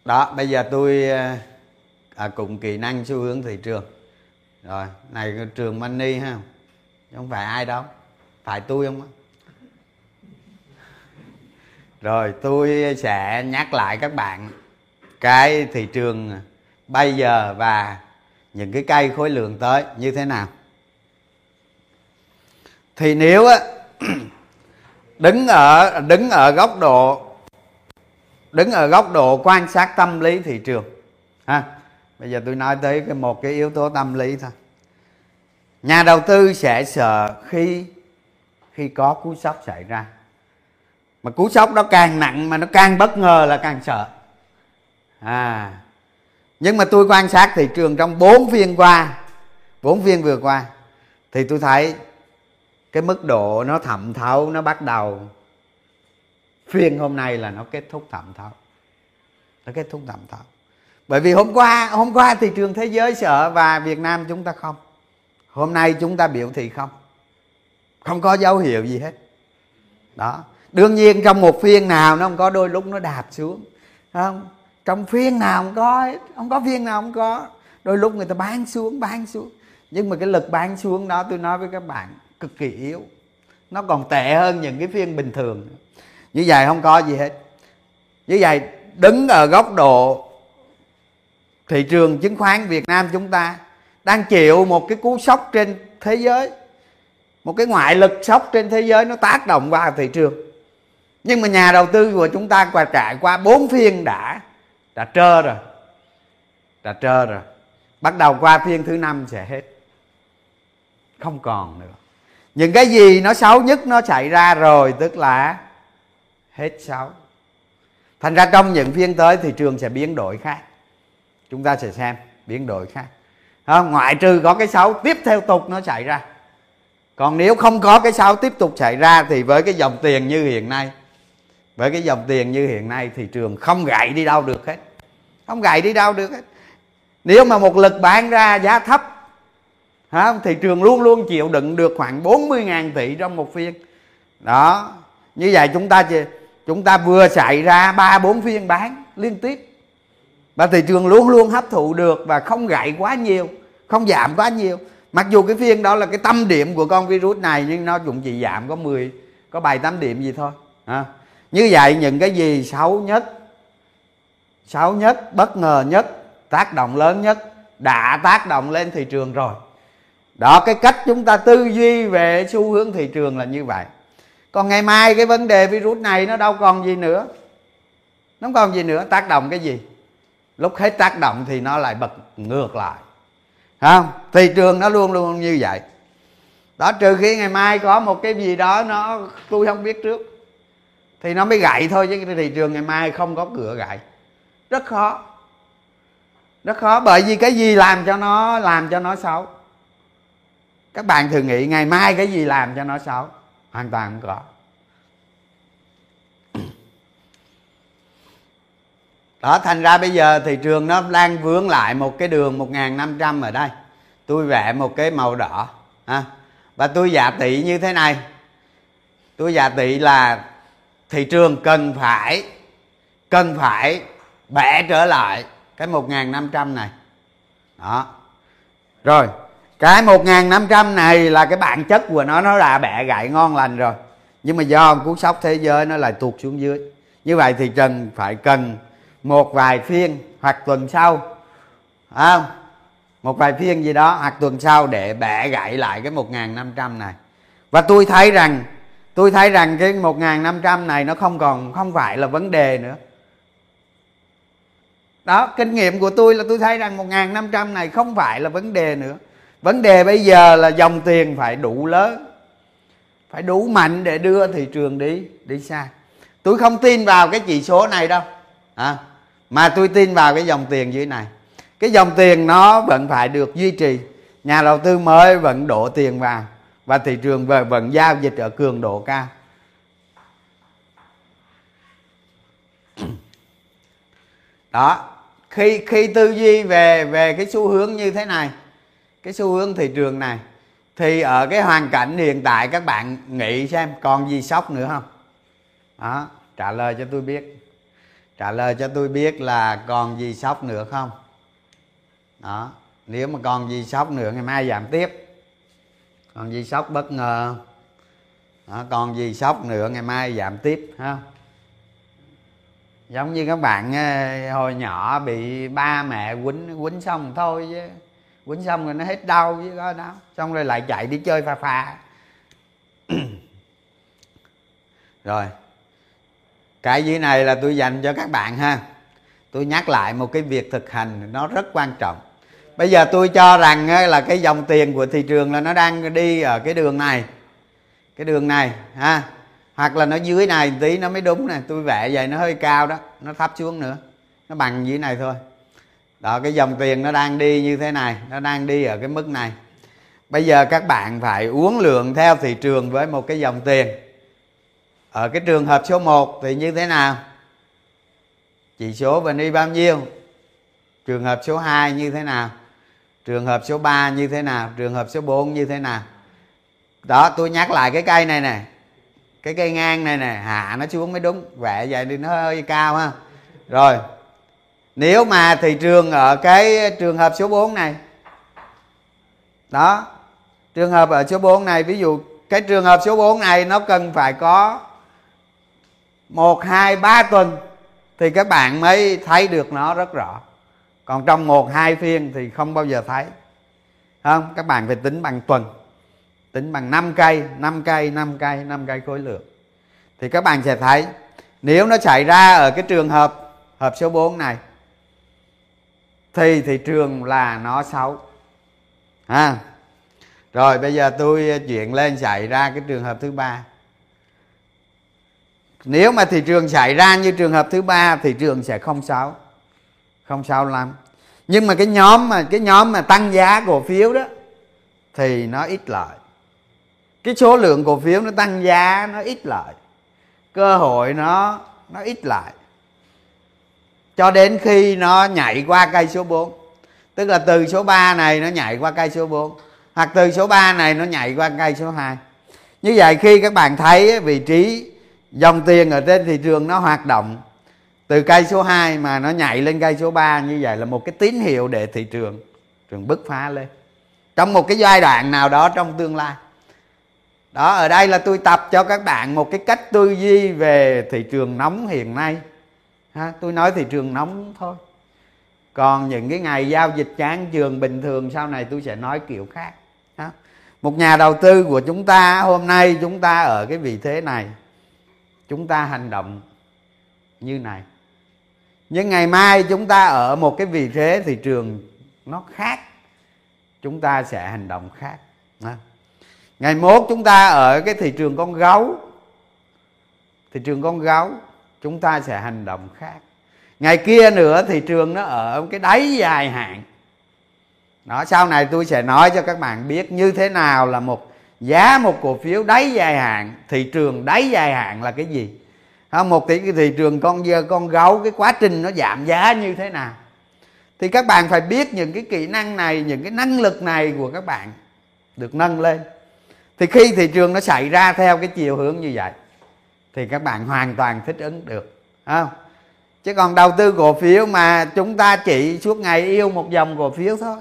Đó bây giờ tôi à, à, cùng kỹ năng xu hướng thị trường. Rồi này trường money ha. Không phải ai đâu phải tôi không rồi tôi sẽ nhắc lại các bạn cái thị trường bây giờ và những cái cây khối lượng tới như thế nào. Thì nếu á <clears throat> đứng ở đứng ở góc độ đứng ở góc độ quan sát tâm lý thị trường. Ha, bây giờ tôi nói tới cái một cái yếu tố tâm lý thôi. Nhà đầu tư sẽ sợ khi khi có cú sốc xảy ra. Mà cú sốc đó càng nặng mà nó càng bất ngờ là càng sợ. À nhưng mà tôi quan sát thị trường trong bốn phiên qua, bốn phiên vừa qua, thì tôi thấy cái mức độ nó thẩm thấu, nó bắt đầu phiên hôm nay là nó kết thúc tạm thấu nó kết thúc tạm thấu bởi vì hôm qua hôm qua thị trường thế giới sợ và việt nam chúng ta không. Hôm nay chúng ta biểu thị không. Không có dấu hiệu gì hết. Đó. Đương nhiên trong một phiên nào nó không có, đôi lúc nó đạp xuống. Không? Trong phiên nào không có không có phiên nào không có. Đôi lúc người ta bán xuống bán xuống. Nhưng mà cái lực bán xuống đó tôi nói với các bạn cực kỳ yếu. Nó còn tệ hơn những cái phiên bình thường như vậy không có gì hết. Như vậy đứng ở góc độ thị trường chứng khoán Việt Nam chúng ta đang chịu một cái cú sốc trên thế giới. Một cái ngoại lực sốc trên thế giới nó tác động vào thị trường. Nhưng mà nhà đầu tư của chúng ta qua trải qua bốn phiên đã đã trơ rồi, đã trơ rồi. Bắt đầu qua phiên thứ năm sẽ hết. Không còn nữa. Những cái gì nó xấu nhất nó xảy ra rồi, tức là hết 6 thành ra trong những phiên tới thị trường sẽ biến đổi khác. Chúng ta sẽ xem biến đổi khác. Ngoại trừ có cái xấu tiếp theo tục nó xảy ra. Còn nếu không có cái xấu tiếp tục xảy ra thì với cái dòng tiền như hiện nay với cái dòng tiền như hiện nay thị trường không gậy đi đâu được hết. Không gậy đi đâu được hết. Nếu mà một lực bán ra giá thấp hả, thị trường luôn luôn chịu đựng được khoảng 40.000 tỷ trong một phiên. Đó như vậy chúng ta chúng ta vừa xảy ra ba, bốn phiên bán liên tiếp. Và thị trường luôn luôn hấp thụ được và không gãy quá nhiều, không giảm quá nhiều. Mặc dù cái phiên đó là cái tâm điểm của con virus này, nhưng nó cũng chỉ giảm có 10 có bài tám điểm gì thôi à. như vậy những cái gì xấu nhất xấu nhất, bất ngờ nhất, tác động lớn nhất đã tác động lên thị trường rồi. Đó, cái cách chúng ta tư duy về xu hướng thị trường là như vậy còn ngày mai cái vấn đề virus này nó đâu còn gì nữa. Nó không còn gì nữa, tác động cái gì? Lúc hết tác động thì nó lại bật ngược lại. Không? Thị trường nó luôn luôn như vậy. Đó, trừ khi ngày mai có một cái gì đó nó, tôi không biết trước. Thì nó mới gậy thôi, chứ thị trường ngày mai không có cửa gậy rất khó. Rất khó, bởi vì cái gì làm cho nó, làm cho nó xấu? Các bạn thử nghĩ, ngày mai cái gì làm cho nó xấu? Hoàn toàn không có. Đó, thành ra bây giờ thị trường nó đang vướng lại một cái đường 1500 ở đây. Tôi vẽ một cái màu đỏ, ha. Và tôi giả tỷ như thế này. Tôi giả tỷ là thị trường cần phải cần phải bẻ trở lại cái 1.500 này. Đó. Rồi cái 1.500 này là cái bản chất của nó nó là bẻ gãy ngon lành rồi. Nhưng mà do cú sốc thế giới nó lại tuột xuống dưới. Như vậy thì trần phải cần một vài phiên hoặc tuần sau à, một vài phiên gì đó hoặc tuần sau để bẻ gãy lại cái 1.500 này. Và tôi thấy rằng tôi thấy rằng cái 1.500 này nó không còn không phải là vấn đề nữa. Đó kinh nghiệm của tôi là tôi thấy rằng 1.500 này không phải là vấn đề nữa vấn đề bây giờ là dòng tiền phải đủ lớn. Phải đủ mạnh để đưa thị trường đi đi xa. Tôi không tin vào cái chỉ số này đâu. À, mà tôi tin vào cái dòng tiền dưới này. Cái dòng tiền nó vẫn phải được duy trì. Nhà đầu tư mới vẫn đổ tiền vào và thị trường vẫn giao dịch ở cường độ cao. Đó khi khi tư duy về về cái xu hướng như thế này cái xu hướng thị trường này thì ở cái hoàn cảnh hiện tại các bạn nghĩ xem còn gì sốc nữa không? Đó trả lời cho tôi biết. Trả lời cho tôi biết là còn gì sốc nữa không? Đó nếu mà còn gì sốc nữa ngày mai giảm tiếp. Còn gì sốc bất ngờ đó, còn gì sốc nữa ngày mai giảm tiếp ha? Giống như các bạn ờ, hồi nhỏ bị ba mẹ quýnh quýnh xong thôi chứ quýnh xong rồi nó hết đau với đó đó, xong rồi lại chạy đi chơi pha pha <clears throat> rồi. Cái dưới này là tôi dành cho các bạn ha. Tôi nhắc lại một cái việc thực hành nó rất quan trọng. Bây giờ tôi cho rằng là cái dòng tiền của thị trường là nó đang đi ở cái đường này. Cái đường này ha. Hoặc là nó dưới này tí nó mới đúng nè. Tôi vẽ vậy nó hơi cao đó. Nó thấp xuống nữa. Nó bằng dưới này thôi đó, cái dòng tiền nó đang đi như thế này, nó đang đi ở cái mức này. Bây giờ các bạn phải uống lượng theo thị trường với một cái dòng tiền. Ở cái trường hợp số 1 thì như thế nào? Chỉ số và đi bao nhiêu? Trường hợp số 2 như thế nào? Trường hợp số 3 như thế nào? Trường hợp số 4 như thế nào? Đó, tôi nhắc lại cái cây này nè. Cái cây ngang này nè. Hạ nó xuống mới đúng. Vẽ vậy đi nó hơi cao ha. Rồi nếu mà thị trường ở cái trường hợp số 4 này, đó, trường hợp ở số 4 này, ví dụ cái trường hợp số 4 này nó cần phải có một, hai, ba tuần thì các bạn mới thấy được nó rất rõ. Còn trong một, hai phiên thì không bao giờ thấy. Không, các bạn phải tính bằng tuần, tính bằng 5 cây 5 cây 5 cây 5 cây khối lượng. Thì các bạn sẽ thấy, nếu nó xảy ra ở cái trường hợp hợp số 4 này thì thị trường là nó xấu. Ha? Rồi, bây giờ tôi ờ, chuyển lên xảy ra cái trường hợp thứ ba. Nếu mà thị trường xảy ra như trường hợp thứ ba, thị trường sẽ không xấu. Không sao lắm. Nhưng mà cái nhóm mà, cái nhóm mà tăng giá cổ phiếu đó, thì nó ít lợi. Cái số lượng cổ phiếu nó tăng giá nó ít lợi. Cơ hội nó nó ít lại cho đến khi nó nhảy qua cây số 4 tức là từ số 3 này nó nhảy qua cây số 4 hoặc từ số 3 này nó nhảy qua cây số 2 như vậy khi các bạn thấy vị trí dòng tiền ở trên thị trường nó hoạt động, từ cây số 2 mà nó nhảy lên cây số 3 như vậy là một cái tín hiệu để thị trường trường bứt phá lên. Trong một cái giai đoạn nào đó trong tương lai. Đó, ở đây là tôi tập cho các bạn một cái cách tư duy về thị trường nóng hiện nay ha, tôi nói thị trường nóng thôi. Còn những cái ngày giao dịch chán trường bình thường sau này tôi sẽ nói kiểu khác. Ha. một nhà đầu tư của chúng ta hôm nay chúng ta ở cái vị thế này chúng ta hành động như này. Nhưng ngày mai chúng ta ở một cái vị thế thị trường nó khác chúng ta sẽ hành động khác. Ngày mốt chúng ta ở cái thị trường con gấu thị trường con gấu chúng ta sẽ hành động khác. Ngày kia nữa thị trường nó ở cái đáy dài hạn. Đó, sau này tôi sẽ nói cho các bạn biết như thế nào là một giá một cổ phiếu đáy dài hạn. Thị trường đáy dài hạn là cái gì? Không, một tỷ cái thị trường con dơ, con gấu, cái quá trình nó giảm giá như thế nào? Thì các bạn phải biết những cái kỹ năng này, những cái năng lực này của các bạn được nâng lên. Thì khi thị trường nó xảy ra theo cái chiều hướng như vậy thì các bạn hoàn toàn thích ứng được không? Chứ còn đầu tư cổ phiếu mà chúng ta chỉ suốt ngày yêu một dòng cổ phiếu thôi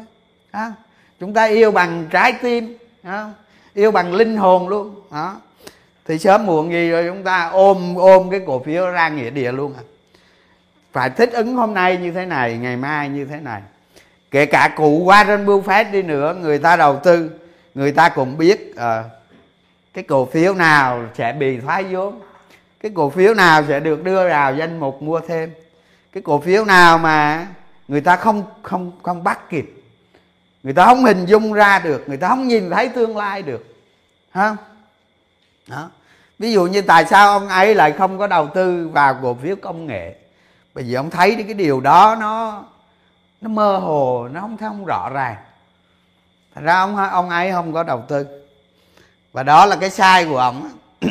không? chúng ta yêu bằng trái tim không? yêu bằng linh hồn luôn đó. Thì sớm muộn gì rồi chúng ta ôm ôm cái cổ phiếu ra nghĩa địa luôn à. Phải thích ứng hôm nay như thế này ngày mai như thế này. Kể cả cụ Warren Buffett đi nữa người ta đầu tư người ta cũng biết uh, cái cổ phiếu nào sẽ bị thoái vốn cái cổ phiếu nào sẽ được đưa vào danh mục mua thêm? Cái cổ phiếu nào mà người ta không không không bắt kịp? Người ta không hình dung ra được người ta không nhìn thấy tương lai được. Ha, đó. Ví dụ như tại sao ông ấy lại không có đầu tư vào cổ phiếu công nghệ? Bởi vì ông thấy cái điều đó nó nó mơ hồ nó không thấy không rõ ràng. Thành ra ông ông ấy không có đầu tư. Và đó là cái sai của ông <clears throat>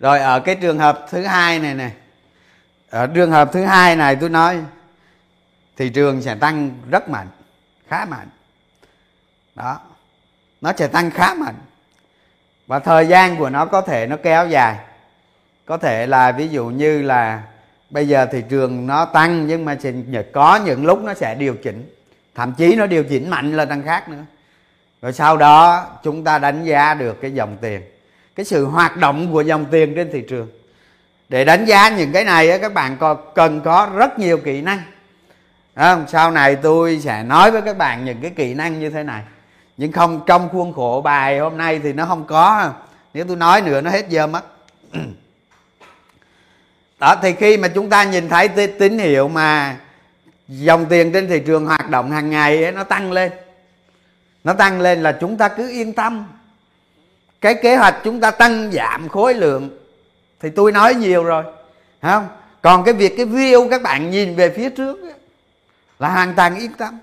rồi ở cái trường hợp thứ hai này này ở trường hợp thứ hai này tôi nói thị trường sẽ tăng rất mạnh, khá mạnh. Đó, nó sẽ tăng khá mạnh. Và thời gian của nó có thể nó kéo dài. Có thể là ví dụ như là bây giờ thị trường nó tăng, nhưng mà có những lúc nó sẽ điều chỉnh. Thậm chí nó điều chỉnh mạnh lên tăng khác nữa. Rồi sau đó chúng ta đánh giá được cái dòng tiền cái sự hoạt động của dòng tiền trên thị trường. Để đánh giá những cái này các bạn cần có rất nhiều kỹ năng. Không? sau này tôi sẽ nói với các bạn những cái kỹ năng như thế này. Nhưng không trong khuôn khổ bài hôm nay thì nó không có. Nếu tôi nói nữa nó hết giờ mất. <clears throat> Đó thì khi mà chúng ta nhìn thấy tín hiệu mà dòng tiền trên thị trường hoạt động hàng ngày ấy, nó tăng lên. Nó tăng lên là chúng ta cứ yên tâm cái kế hoạch chúng ta tăng giảm khối lượng thì tôi nói nhiều rồi không? Còn cái việc cái view các bạn nhìn về phía trước ấy, là hoàn toàn yên tâm.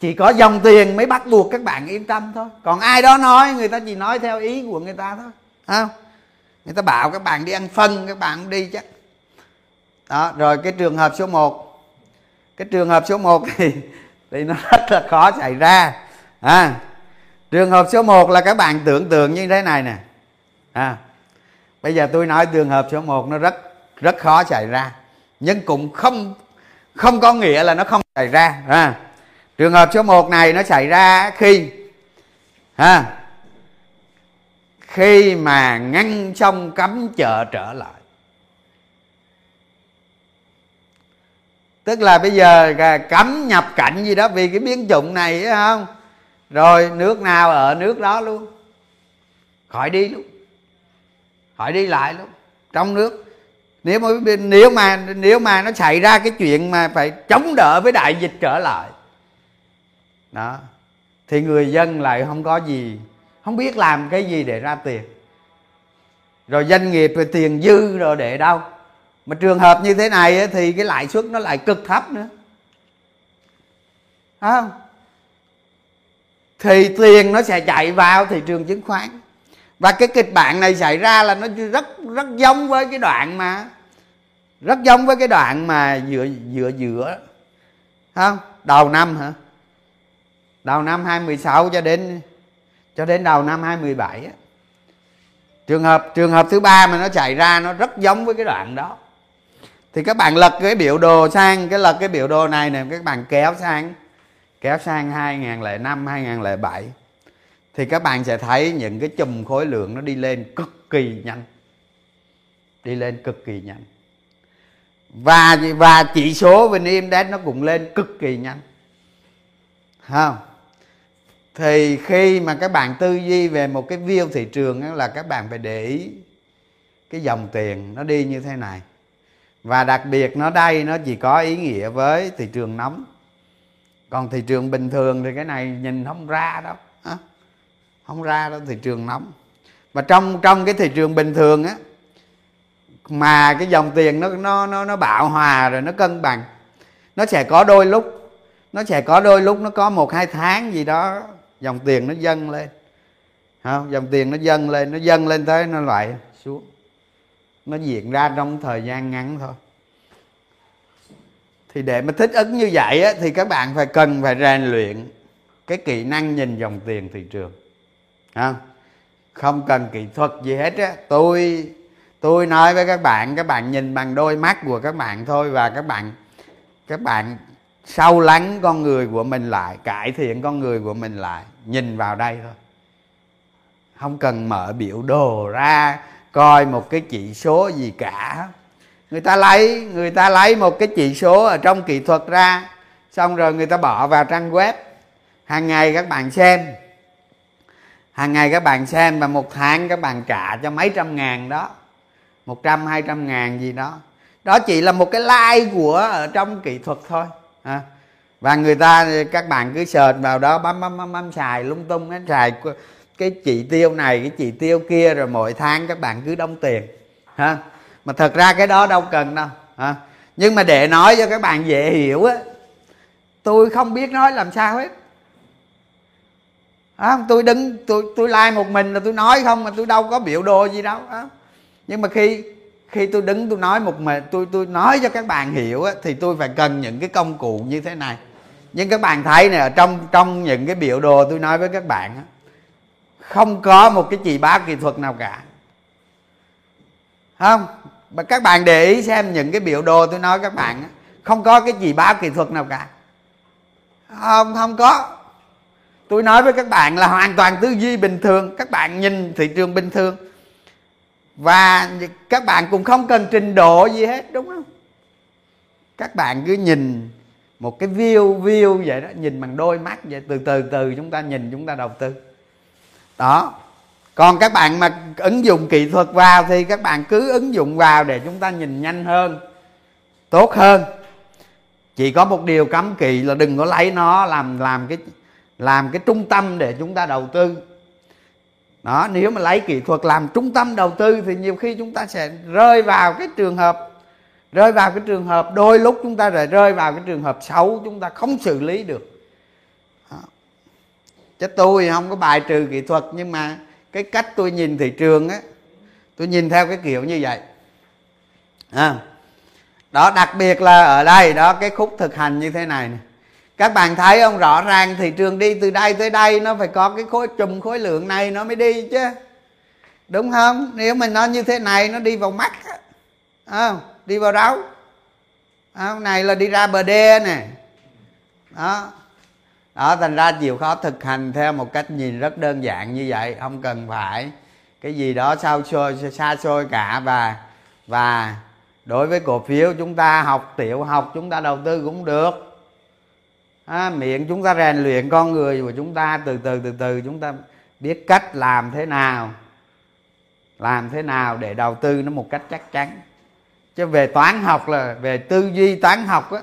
Chỉ có dòng tiền mới bắt buộc các bạn yên tâm thôi. Còn ai đó nói người ta chỉ nói theo ý của người ta thôi không? Người ta bảo các bạn đi ăn phân các bạn đi chắc đó rồi cái trường hợp số 1 cái trường hợp số 1 thì thì nó rất là khó xảy ra à, trường hợp số 1 là các bạn tưởng tượng như thế này nè. À, bây giờ tôi nói trường hợp số 1 nó rất rất khó xảy ra. Nhưng cũng không không có nghĩa là nó không xảy ra. À, trường hợp số 1 này nó xảy ra khi à khi mà ngăn sông cấm chợ trở lại. Tức là bây giờ cấm nhập cảnh gì đó vì cái biến chủng này phải không? Rồi, nước nào ở nước đó luôn. Khỏi đi luôn khỏi đi lại luôn trong nước. Nếu mà nếu mà nếu mà nó xảy ra cái chuyện mà phải chống đỡ với đại dịch trở lại. Đó. Thì người dân lại không có gì, không biết làm cái gì để ra tiền. Rồi doanh nghiệp về tiền dư, rồi để đâu. Mà trường hợp như thế này thì cái lãi suất nó lại cực thấp nữa. Không? Thì tiền nó sẽ chạy vào thị trường chứng khoán. Và cái kịch bản này xảy ra là nó rất rất giống với cái đoạn mà, rất giống với cái đoạn mà giữa giữa giữa không đầu năm hả? Đầu năm 2016 cho đến cho đến đầu năm 2017 á. Trường hợp trường hợp thứ ba mà nó chạy ra nó rất giống với cái đoạn đó. Thì các bạn lật cái biểu đồ sang, cái lật cái biểu đồ này nè, các bạn kéo sang kéo sang 2005 2007 thì các bạn sẽ thấy những cái chùm khối lượng nó đi lên cực kỳ nhanh. Đi lên cực kỳ nhanh. Và và chỉ số VN Index nó cũng lên cực kỳ nhanh. Không thì khi mà các bạn tư duy về một cái view thị trường đó là các bạn phải để ý cái dòng tiền nó đi như thế này. Và đặc biệt nó đây, nó chỉ có ý nghĩa với thị trường nóng còn thị trường bình thường thì cái này nhìn không ra đâu không ra đâu, thị trường nóng. Mà trong trong cái thị trường bình thường á, mà cái dòng tiền nó nó nó nó bạo hòa rồi, nó cân bằng, nó sẽ có đôi lúc, nó sẽ có đôi lúc nó có một, hai tháng gì đó dòng tiền nó dâng lên. Không dòng tiền nó dâng lên, nó dâng lên tới nó lại xuống. Nó diễn ra trong thời gian ngắn thôi thì để mà thích ứng như vậy á, thì các bạn phải cần phải rèn luyện cái kỹ năng nhìn dòng tiền thị trường. Không không cần kỹ thuật gì hết á. Tôi tôi nói với các bạn các bạn nhìn bằng đôi mắt của các bạn thôi và các bạn các bạn sâu lắng con người của mình lại cải thiện con người của mình lại nhìn vào đây thôi. Không cần mở biểu đồ ra coi một cái chỉ số gì cả người ta lấy người ta lấy một cái chỉ số ở trong kỹ thuật ra xong rồi người ta bỏ vào trang web. Hàng ngày các bạn xem. Hàng ngày các bạn xem và một tháng các bạn trả cho mấy trăm ngàn đó. Một trăm hai trăm ngàn gì đó. Đó chỉ là một cái like của ở trong kỹ thuật thôi à. và người ta các bạn cứ sờn vào đó bấm bấm bấm, bấm xài lung tung cái xài cái chỉ tiêu này cái chỉ tiêu kia rồi mỗi tháng các bạn cứ đóng tiền ha mà thật ra cái đó đâu cần đâu hả? Nhưng mà để nói cho các bạn dễ hiểu á tôi không biết nói làm sao hết. À, tôi đứng tôi tôi like một mình là tôi nói không mà tôi đâu có biểu đồ gì đâu à. nhưng mà khi khi tôi đứng tôi nói một mình tôi tôi nói cho các bạn hiểu á, thì tôi phải cần những cái công cụ như thế này. Nhưng các bạn thấy này ở trong trong những cái biểu đồ tôi nói với các bạn á, không có một cái chỉ báo kỹ thuật nào cả. Không mà các bạn để ý xem những cái biểu đồ tôi nói các bạn không có cái gì báo kỹ thuật nào cả. Không không có. Tôi nói với các bạn là hoàn toàn tư duy bình thường, các bạn nhìn thị trường bình thường. Và các bạn cũng không cần trình độ gì hết, đúng không? Các bạn cứ nhìn một cái view view vậy đó, nhìn bằng đôi mắt vậy, từ từ từ chúng ta nhìn, chúng ta đầu tư. Đó còn các bạn mà ứng dụng kỹ thuật vào thì các bạn cứ ứng dụng vào để chúng ta nhìn nhanh hơn, tốt hơn. Chỉ có một điều cấm kỵ là đừng có lấy nó làm làm cái làm cái trung tâm để chúng ta đầu tư. Đó, nếu mà lấy kỹ thuật làm trung tâm đầu tư thì nhiều khi chúng ta sẽ rơi vào cái trường hợp, rơi vào cái trường hợp, đôi lúc chúng ta lại rơi vào cái trường hợp xấu, chúng ta không xử lý được. Đó. chứ tôi không có bài trừ kỹ thuật nhưng mà cái cách tôi nhìn thị trường á tôi nhìn theo cái kiểu như vậy. À. đó đặc biệt là ở đây đó cái khúc thực hành như thế này, này các bạn thấy không? Rõ ràng thị trường đi từ đây tới đây nó phải có cái khối chùm khối lượng này nó mới đi chứ. Đúng không? Nếu mà nó như thế này nó đi vào mắt à, đi vào đâu à, này là đi ra bờ đê nè. Đó đó thành ra chịu khó thực hành theo một cách nhìn rất đơn giản như vậy không cần phải cái gì đó sao xôi xa xôi cả. Và và đối với cổ phiếu chúng ta học tiểu học chúng ta đầu tư cũng được. À, miệng chúng ta rèn luyện con người của chúng ta từ từ từ từ chúng ta biết cách làm thế nào làm thế nào để đầu tư nó một cách chắc chắn. Chứ về toán học là về tư duy toán học á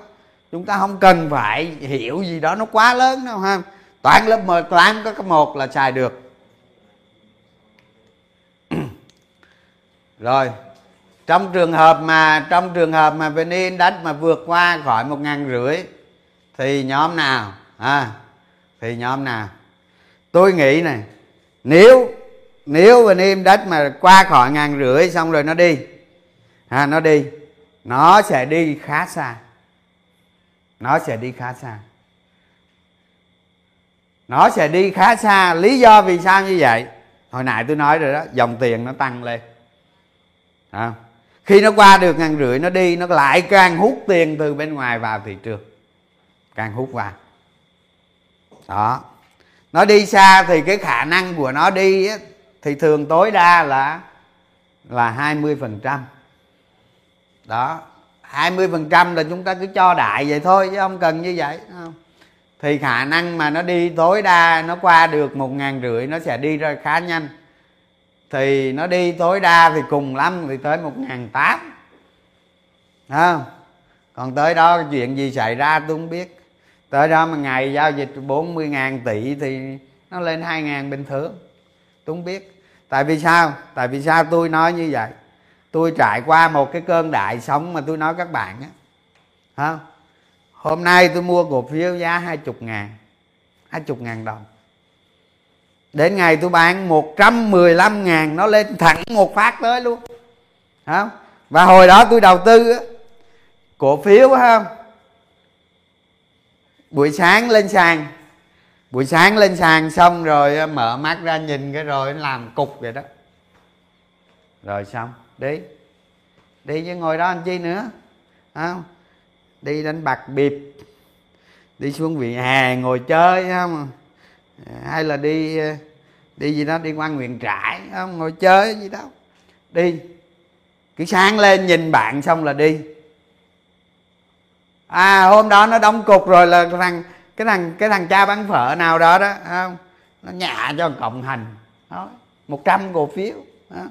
chúng ta không cần phải hiểu gì đó nó quá lớn đâu ha. Toán lớp 10 toán có cái một là xài được. <clears throat> Rồi trong trường hợp mà trong trường hợp mà vn index mà vượt qua khỏi một ngàn rưỡi thì nhóm nào? À, thì nhóm nào? Tôi nghĩ này nếu nếu vn index mà qua khỏi ngàn rưỡi xong rồi nó đi à, nó đi nó sẽ đi khá xa nó sẽ đi khá xa. Nó sẽ đi khá xa. Lý do vì sao như vậy? Hồi nãy tôi nói rồi đó dòng tiền nó tăng lên. À, khi nó qua được ngàn rưỡi nó đi nó lại càng hút tiền từ bên ngoài vào thị trường. Càng hút vào. Đó. Nó đi xa thì cái khả năng của nó đi ấy, thì thường tối đa là là 20 phần trăm. Đó. 20 phần trăm là chúng ta cứ cho đại vậy thôi chứ không cần như vậy. Không? thì khả năng mà nó đi tối đa nó qua được một ngàn rưỡi nó sẽ đi ra khá nhanh. Thì nó đi tối đa thì cùng lắm thì tới một ngàn tám. Không? Còn tới đó chuyện gì xảy ra tôi không biết. Tới đó mà ngày giao dịch 40 ngàn tỷ thì nó lên 2 ngàn bình thường. Tôi không biết. Tại vì sao? Tại vì sao tôi nói như vậy tôi trải qua một cái cơn đại sống mà tôi nói các bạn á. Không hôm nay tôi mua cổ phiếu giá hai chục ngàn hai chục ngàn đồng. Đến ngày tôi bán 115 ngàn nó lên thẳng một phát tới luôn. Không và hồi đó tôi đầu tư á, cổ phiếu không buổi sáng lên sàn buổi sáng lên sàn xong rồi mở mắt ra nhìn cái rồi làm cục vậy đó. Rồi xong đi. Đi chứ ngồi đó anh chi nữa? Không? Đi đánh bạc biệp đi xuống vị hè ngồi chơi không? Hay là đi đi gì đó đi qua nguyện trại không? Ngồi chơi gì đó, đi. Cứ sáng lên nhìn bạn xong là đi. À hôm đó nó đóng cục rồi là thằng cái thằng cái thằng cha bán phở nào đó đó không? Nó nhả cho cộng hành. Đó một trăm cổ phiếu đó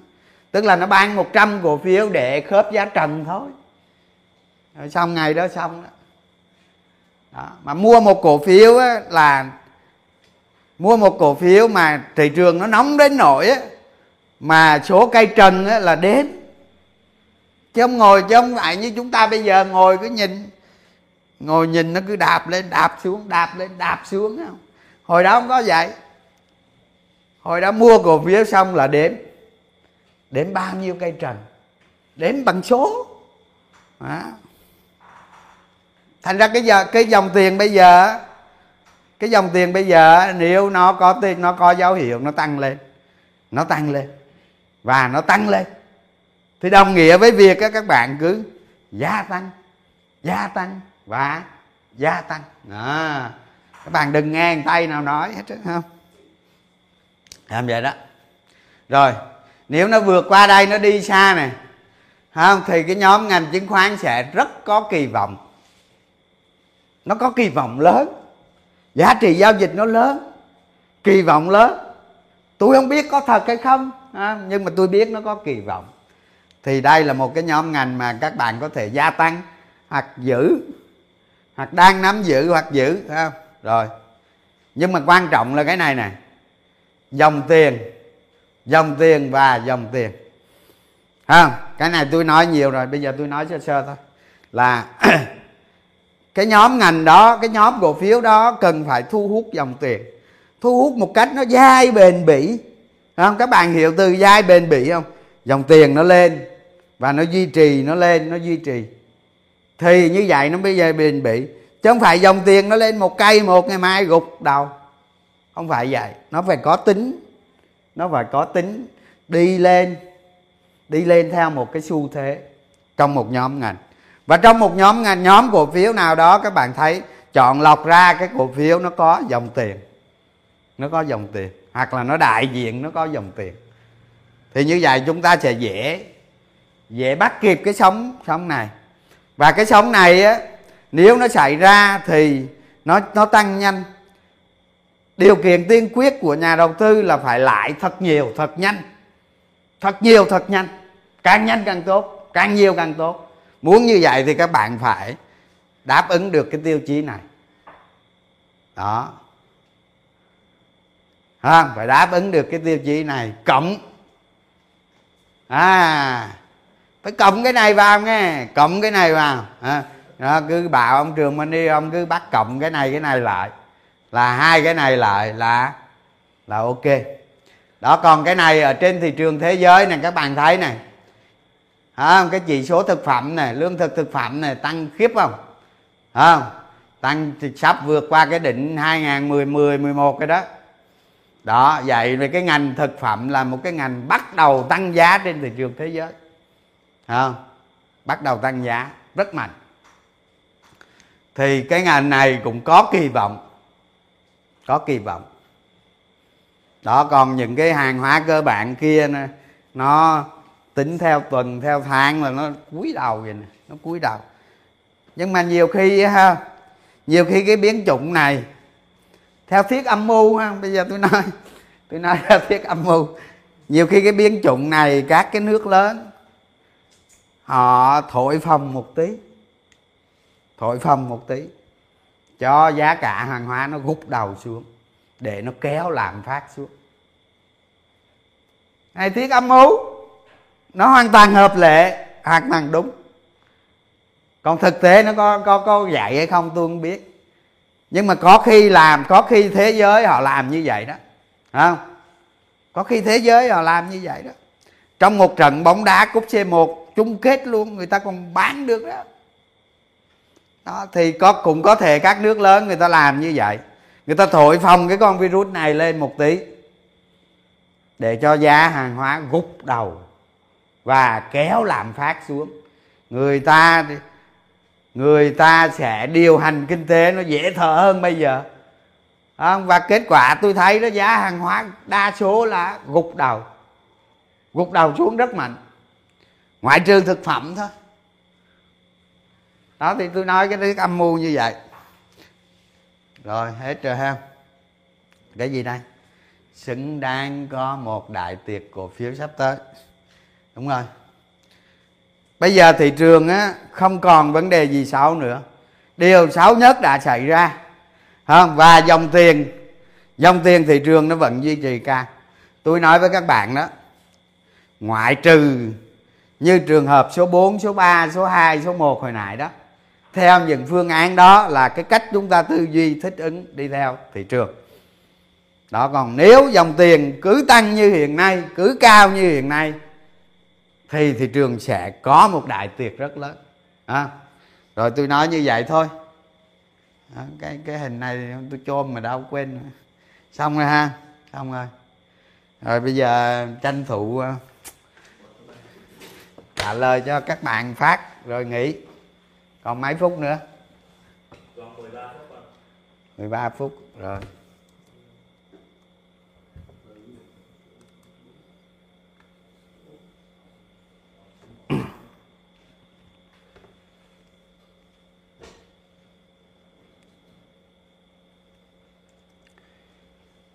tức là nó ban 100 cổ phiếu để khớp giá trần thôi. Rồi xong ngày đó xong đó, đó. mà mua một cổ phiếu á, là mua một cổ phiếu mà thị trường nó nóng đến nỗi á, mà số cây trần á, là đến chứ không ngồi chứ không phải như chúng ta bây giờ ngồi cứ nhìn. Ngồi nhìn nó cứ đạp lên đạp xuống đạp lên đạp xuống không? Hồi đó không có vậy. Hồi đó mua cổ phiếu xong là đếm đếm bao nhiêu cây trần? Đếm bằng số. Đó. thành ra cái giờ cái dòng tiền bây giờ cái dòng tiền bây giờ nếu nó có tiền nó có dấu hiệu nó tăng lên. Nó tăng lên. Và nó tăng lên. Thì đồng nghĩa với việc các bạn cứ gia tăng gia tăng và gia tăng. À, các bạn đừng nghe tay nào nói hết không? Làm vậy đó? Rồi nếu nó vượt qua đây nó đi xa này không thì cái nhóm ngành chứng khoán sẽ rất có kỳ vọng. Nó có kỳ vọng lớn. Giá trị giao dịch nó lớn. Kỳ vọng lớn. Tôi không biết có thật hay không à, nhưng mà tôi biết nó có kỳ vọng. Thì đây là một cái nhóm ngành mà các bạn có thể gia tăng hoặc giữ hoặc đang nắm giữ hoặc giữ không? Rồi. Nhưng mà quan trọng là cái này nè. Dòng tiền dòng tiền và dòng tiền. Không cái này tôi nói nhiều rồi, bây giờ tôi nói sơ sơ thôi. Là <clears throat> cái nhóm ngành đó, cái nhóm cổ phiếu đó cần phải thu hút dòng tiền. Thu hút một cách nó dai bền bỉ. Không? Các bạn hiểu từ dai bền bỉ không? Dòng tiền nó lên và nó duy trì, nó lên, nó duy trì. Thì như vậy nó mới dai bền bỉ. Chứ không phải dòng tiền nó lên một cây một ngày mai gục đầu. Không phải vậy. Nó phải có tính nó phải có tính đi lên đi lên theo một cái xu thế trong một nhóm ngành. Và trong một nhóm ngành, nhóm cổ phiếu nào đó, các bạn thấy chọn lọc ra cái cổ phiếu nó có dòng tiền. Nó có dòng tiền, hoặc là nó đại diện, nó có dòng tiền. Thì như vậy chúng ta sẽ dễ dễ bắt kịp cái sóng sóng này. Và cái sóng này á, nếu nó xảy ra thì nó nó tăng nhanh điều kiện tiên quyết của nhà đầu tư là phải lãi thật nhiều thật nhanh. Thật nhiều thật nhanh. Càng nhanh càng tốt càng nhiều càng tốt. Muốn như vậy thì các bạn phải đáp ứng được cái tiêu chí này. Đó. À, phải đáp ứng được cái tiêu chí này. Cộng. À phải cộng cái này vào nghe cộng cái này vào. À, đó, cứ bảo ông trường mình đi ông cứ bắt cộng cái này cái này lại là hai cái này lại là là ok. Đó còn cái này ở trên thị trường thế giới này các bạn thấy này. À, cái chỉ số thực phẩm này lương thực thực phẩm này tăng khiếp không? À, tăng sắp vượt qua cái đỉnh 2010 10 11 cái đó. Đó vậy về cái ngành thực phẩm là một cái ngành bắt đầu tăng giá trên thị trường thế giới. Không bắt đầu tăng giá rất mạnh. Thì cái ngành này cũng có kỳ vọng có kỳ vọng. Đó còn những cái hàng hóa cơ bản kia nó, nó tính theo tuần theo tháng là nó cúi đầu vậy nè nó cúi đầu. Nhưng mà nhiều khi ha nhiều khi cái biến chủng này theo thiết âm mưu ha bây giờ tôi nói tôi nói theo thiết âm mưu. Nhiều khi cái biến chủng này các cái nước lớn họ thổi phồng một tí thổi phồng một tí cho giá cả hàng hóa nó gục đầu xuống, để nó kéo lạm phát xuống. Này thiết âm mưu, nó hoàn toàn hợp lệ, hoàn toàn đúng. Còn thực tế nó có có có dạy hay không tôi không biết. Nhưng mà có khi làm, có khi thế giới họ làm như vậy đó. Không? Có khi thế giới họ làm như vậy đó. Trong một trận bóng đá cúp C1 chung kết luôn, người ta còn bán được đó đó, thì có, cũng có thể các nước lớn người ta làm như vậy. Người ta thổi phồng cái con virus này lên một tí để cho giá hàng hóa gục đầu và kéo lạm phát xuống. Người ta người ta sẽ điều hành kinh tế nó dễ thở hơn bây giờ. Và kết quả tôi thấy đó, giá hàng hóa đa số là gục đầu. Gục đầu xuống rất mạnh. Ngoại trừ thực phẩm thôi đó thì tôi nói cái thứ âm mưu như vậy. Rồi hết rồi ha. Cái gì đây? Xứng đáng có một đại tiệc cổ phiếu sắp tới. Đúng rồi. Bây giờ thị trường á không còn vấn đề gì xấu nữa. Điều xấu nhất đã xảy ra. Không và dòng tiền. Dòng tiền thị trường nó vẫn duy trì cao. Tôi nói với các bạn đó ngoại trừ như trường hợp số 4, số 3, số 2, số 1 hồi nãy đó theo những phương án đó là cái cách chúng ta tư duy thích ứng đi theo thị trường. Đó còn nếu dòng tiền cứ tăng như hiện nay cứ cao như hiện nay thì thị trường sẽ có một đại tiệc rất lớn. À, rồi tôi nói như vậy thôi. À, cái cái hình này tôi chôm mà đâu quên. Xong rồi ha xong rồi. Rồi bây giờ tranh thủ à, trả lời cho các bạn phát rồi nghỉ còn mấy phút nữa? Còn 13 phút 13 phút rồi.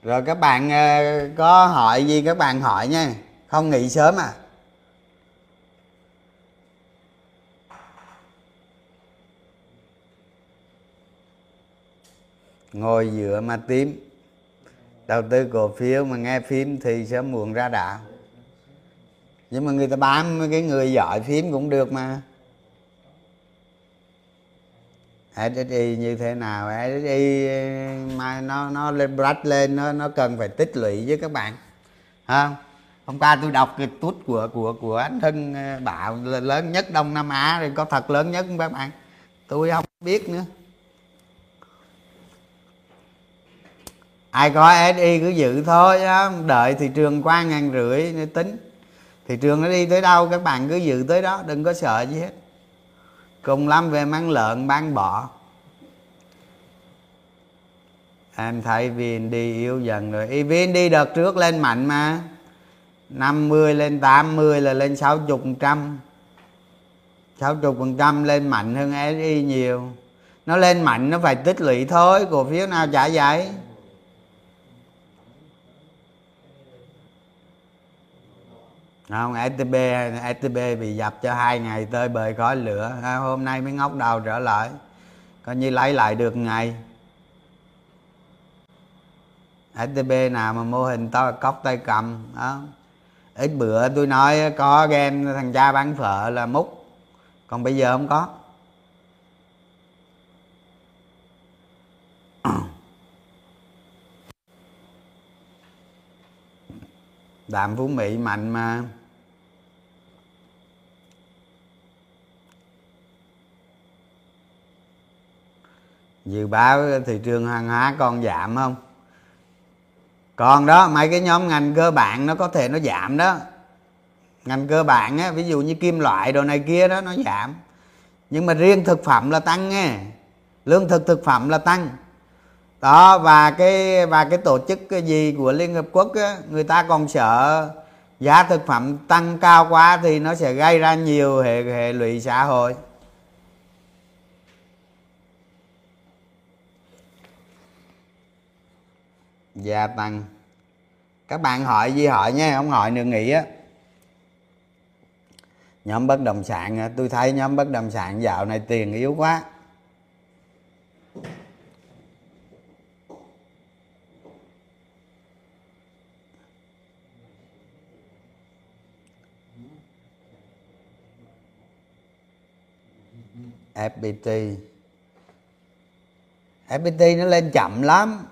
Rồi các bạn ờ, có hỏi gì các bạn hỏi nha. Không nghỉ sớm à ngồi dựa mà tím. Đầu tư cổ phiếu mà nghe phim thì sớm muộn ra đạo nhưng mà người ta bán mấy cái người giỏi phím cũng được mà. SSI như thế nào? SSI mà nó nó lên brush lên, nó nó cần phải tích lũy với các bạn. Không hôm qua tôi đọc cái tút của của của anh Hưng ờ, bảo lớn nhất Đông Nam Á thì có thật lớn nhất không các bạn? Tôi không biết nữa. Ai có SI cứ giữ thôi đó. đợi thị trường qua ngàn rưỡi để tính. Thị trường nó đi tới đâu, các bạn cứ giữ tới đó, đừng có sợ gì hết. Cùng lắm về mang lợn, bán bỏ em thấy VND yếu dần rồi. Y VND đợt trước lên mạnh mà. 50 lên 80 là lên 60 trăm. 60 phần trăm lên mạnh hơn SI nhiều. Nó lên mạnh, nó phải tích lũy thôi. Cổ phiếu nào trả vậy? Không ATP ATP bị dập cho hai ngày tơi bời khói lửa. Hôm nay mới ngóc đầu trở lại. Coi như lấy lại được ngày. ATP nào mà mô hình to, cốc tay cầm, đó. Ít bữa tôi nói có game thằng cha bán phở là múc. Còn bây giờ không có. Đạm phú mỹ mạnh mà. Dự báo thị trường hàng hóa còn giảm không? Còn đó, mấy cái nhóm ngành cơ bản nó có thể nó giảm đó. Ngành cơ bản á, ví dụ như kim loại đồ này kia đó, nó giảm. Nhưng mà riêng thực phẩm là tăng nghe. Lương thực thực phẩm là tăng đó và cái và cái tổ chức cái gì của liên hợp quốc á, người ta còn sợ giá thực phẩm tăng cao quá thì nó sẽ gây ra nhiều hệ hệ lụy xã hội. Dạ, Gia tăng các bạn hỏi gì hỏi nha không hỏi nữa nghỉ á. Nhóm bất động sản tôi thấy nhóm bất động sản dạo này tiền yếu quá. FPT FPT nó lên chậm lắm.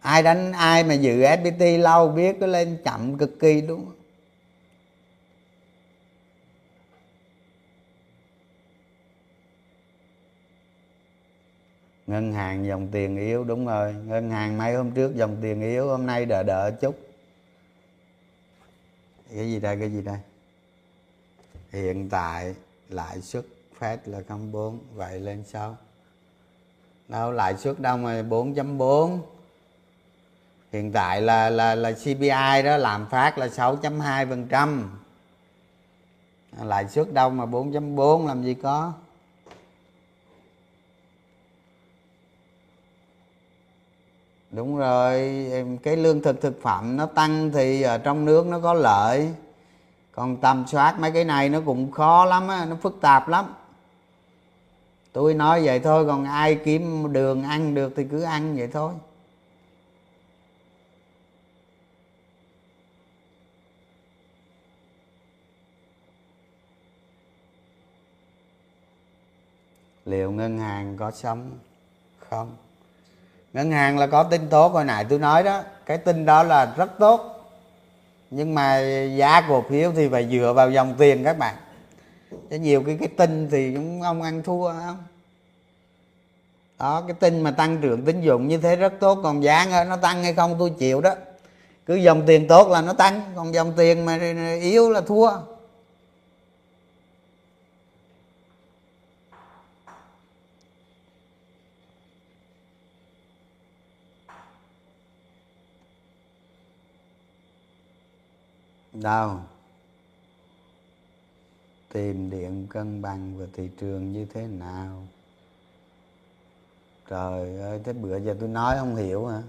Ai đánh, ai mà dự FPT lâu biết nó lên chậm cực kỳ đúng ngân hàng dòng tiền yếu, đúng rồi. Ngân hàng mấy hôm trước dòng tiền yếu, hôm nay đỡ đỡ chút. Cái gì đây, cái gì đây? Hiện tại lãi suất Fed là 0.4 vậy lên sau. Đâu, lãi suất đâu mà 4.4 hiện tại là là là CPI đó làm phát là 6.2 phần trăm. Lãi suất đâu mà 4.4 làm gì có. Đúng rồi cái lương thực thực phẩm nó tăng thì ở trong nước nó có lợi. Còn tầm soát mấy cái này nó cũng khó lắm á, nó phức tạp lắm tôi nói vậy thôi, còn ai kiếm đường ăn được thì cứ ăn vậy thôi. Liệu ngân hàng có sống không? Ngân hàng là có tin tốt, hồi nãy tôi nói đó, cái tin đó là rất tốt. Nhưng mà giá cổ phiếu thì phải dựa vào dòng tiền các bạn chứ nhiều cái cái tin thì chúng ông ăn thua không? Đó, cái tin mà tăng trưởng tín dụng như thế rất tốt, còn giá nó tăng hay không tôi chịu đó. Cứ dòng tiền tốt là nó tăng, còn dòng tiền mà yếu là thua. Đâu? Tìm điện cân bằng và thị trường như thế nào? Trời ơi thế bữa giờ tôi nói không hiểu hả?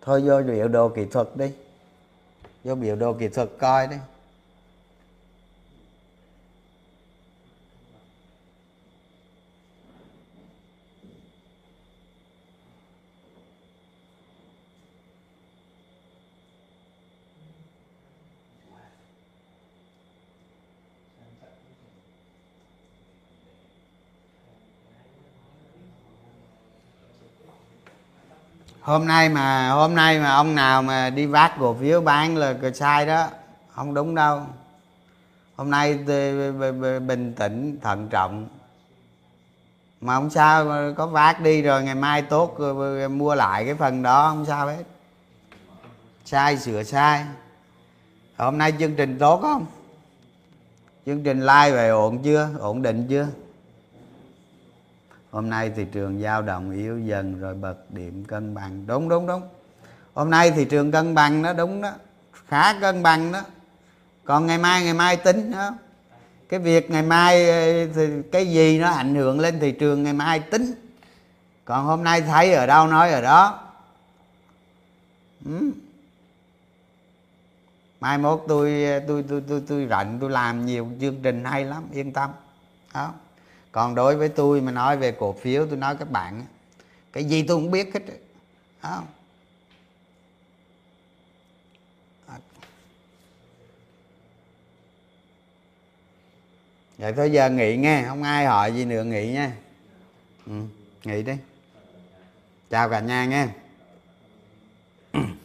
Thôi vô biểu đồ kỹ thuật đi. Vô biểu đồ kỹ thuật coi đi. Hôm nay mà, hôm nay mà ông nào mà đi vác cổ phiếu bán là sai đó, không đúng đâu. Hôm nay bình tĩnh, thận trọng. Mà không sao có vác đi rồi ngày mai tốt mua lại cái phần đó, không sao hết. Sai, sửa sai. Hôm nay chương trình tốt không? Chương trình like về ổn chưa? Ổn định chưa? Hôm nay thị trường dao động yếu dần rồi bật điểm cân bằng. Đúng đúng đúng. Hôm nay thị trường cân bằng đó đúng đó. Khá cân bằng đó. Còn ngày mai ngày mai tính đó cái việc ngày mai ờ, thì cái gì nó ảnh hưởng lên thị trường ngày mai tính. Còn hôm nay thấy ở đâu nói ở đó. Ừ. mai mốt tôi ờ, tôi tôi tôi tôi rảnh, tôi làm nhiều chương trình hay lắm, yên tâm. Đó còn đối với tôi mà nói về cổ phiếu tôi nói các bạn cái gì tôi cũng biết hết không? Vậy thôi giờ nghỉ nghe không ai hỏi gì nữa nghỉ nha. Ừ, nghỉ đi. Chào cả nhà nghe <clears throat>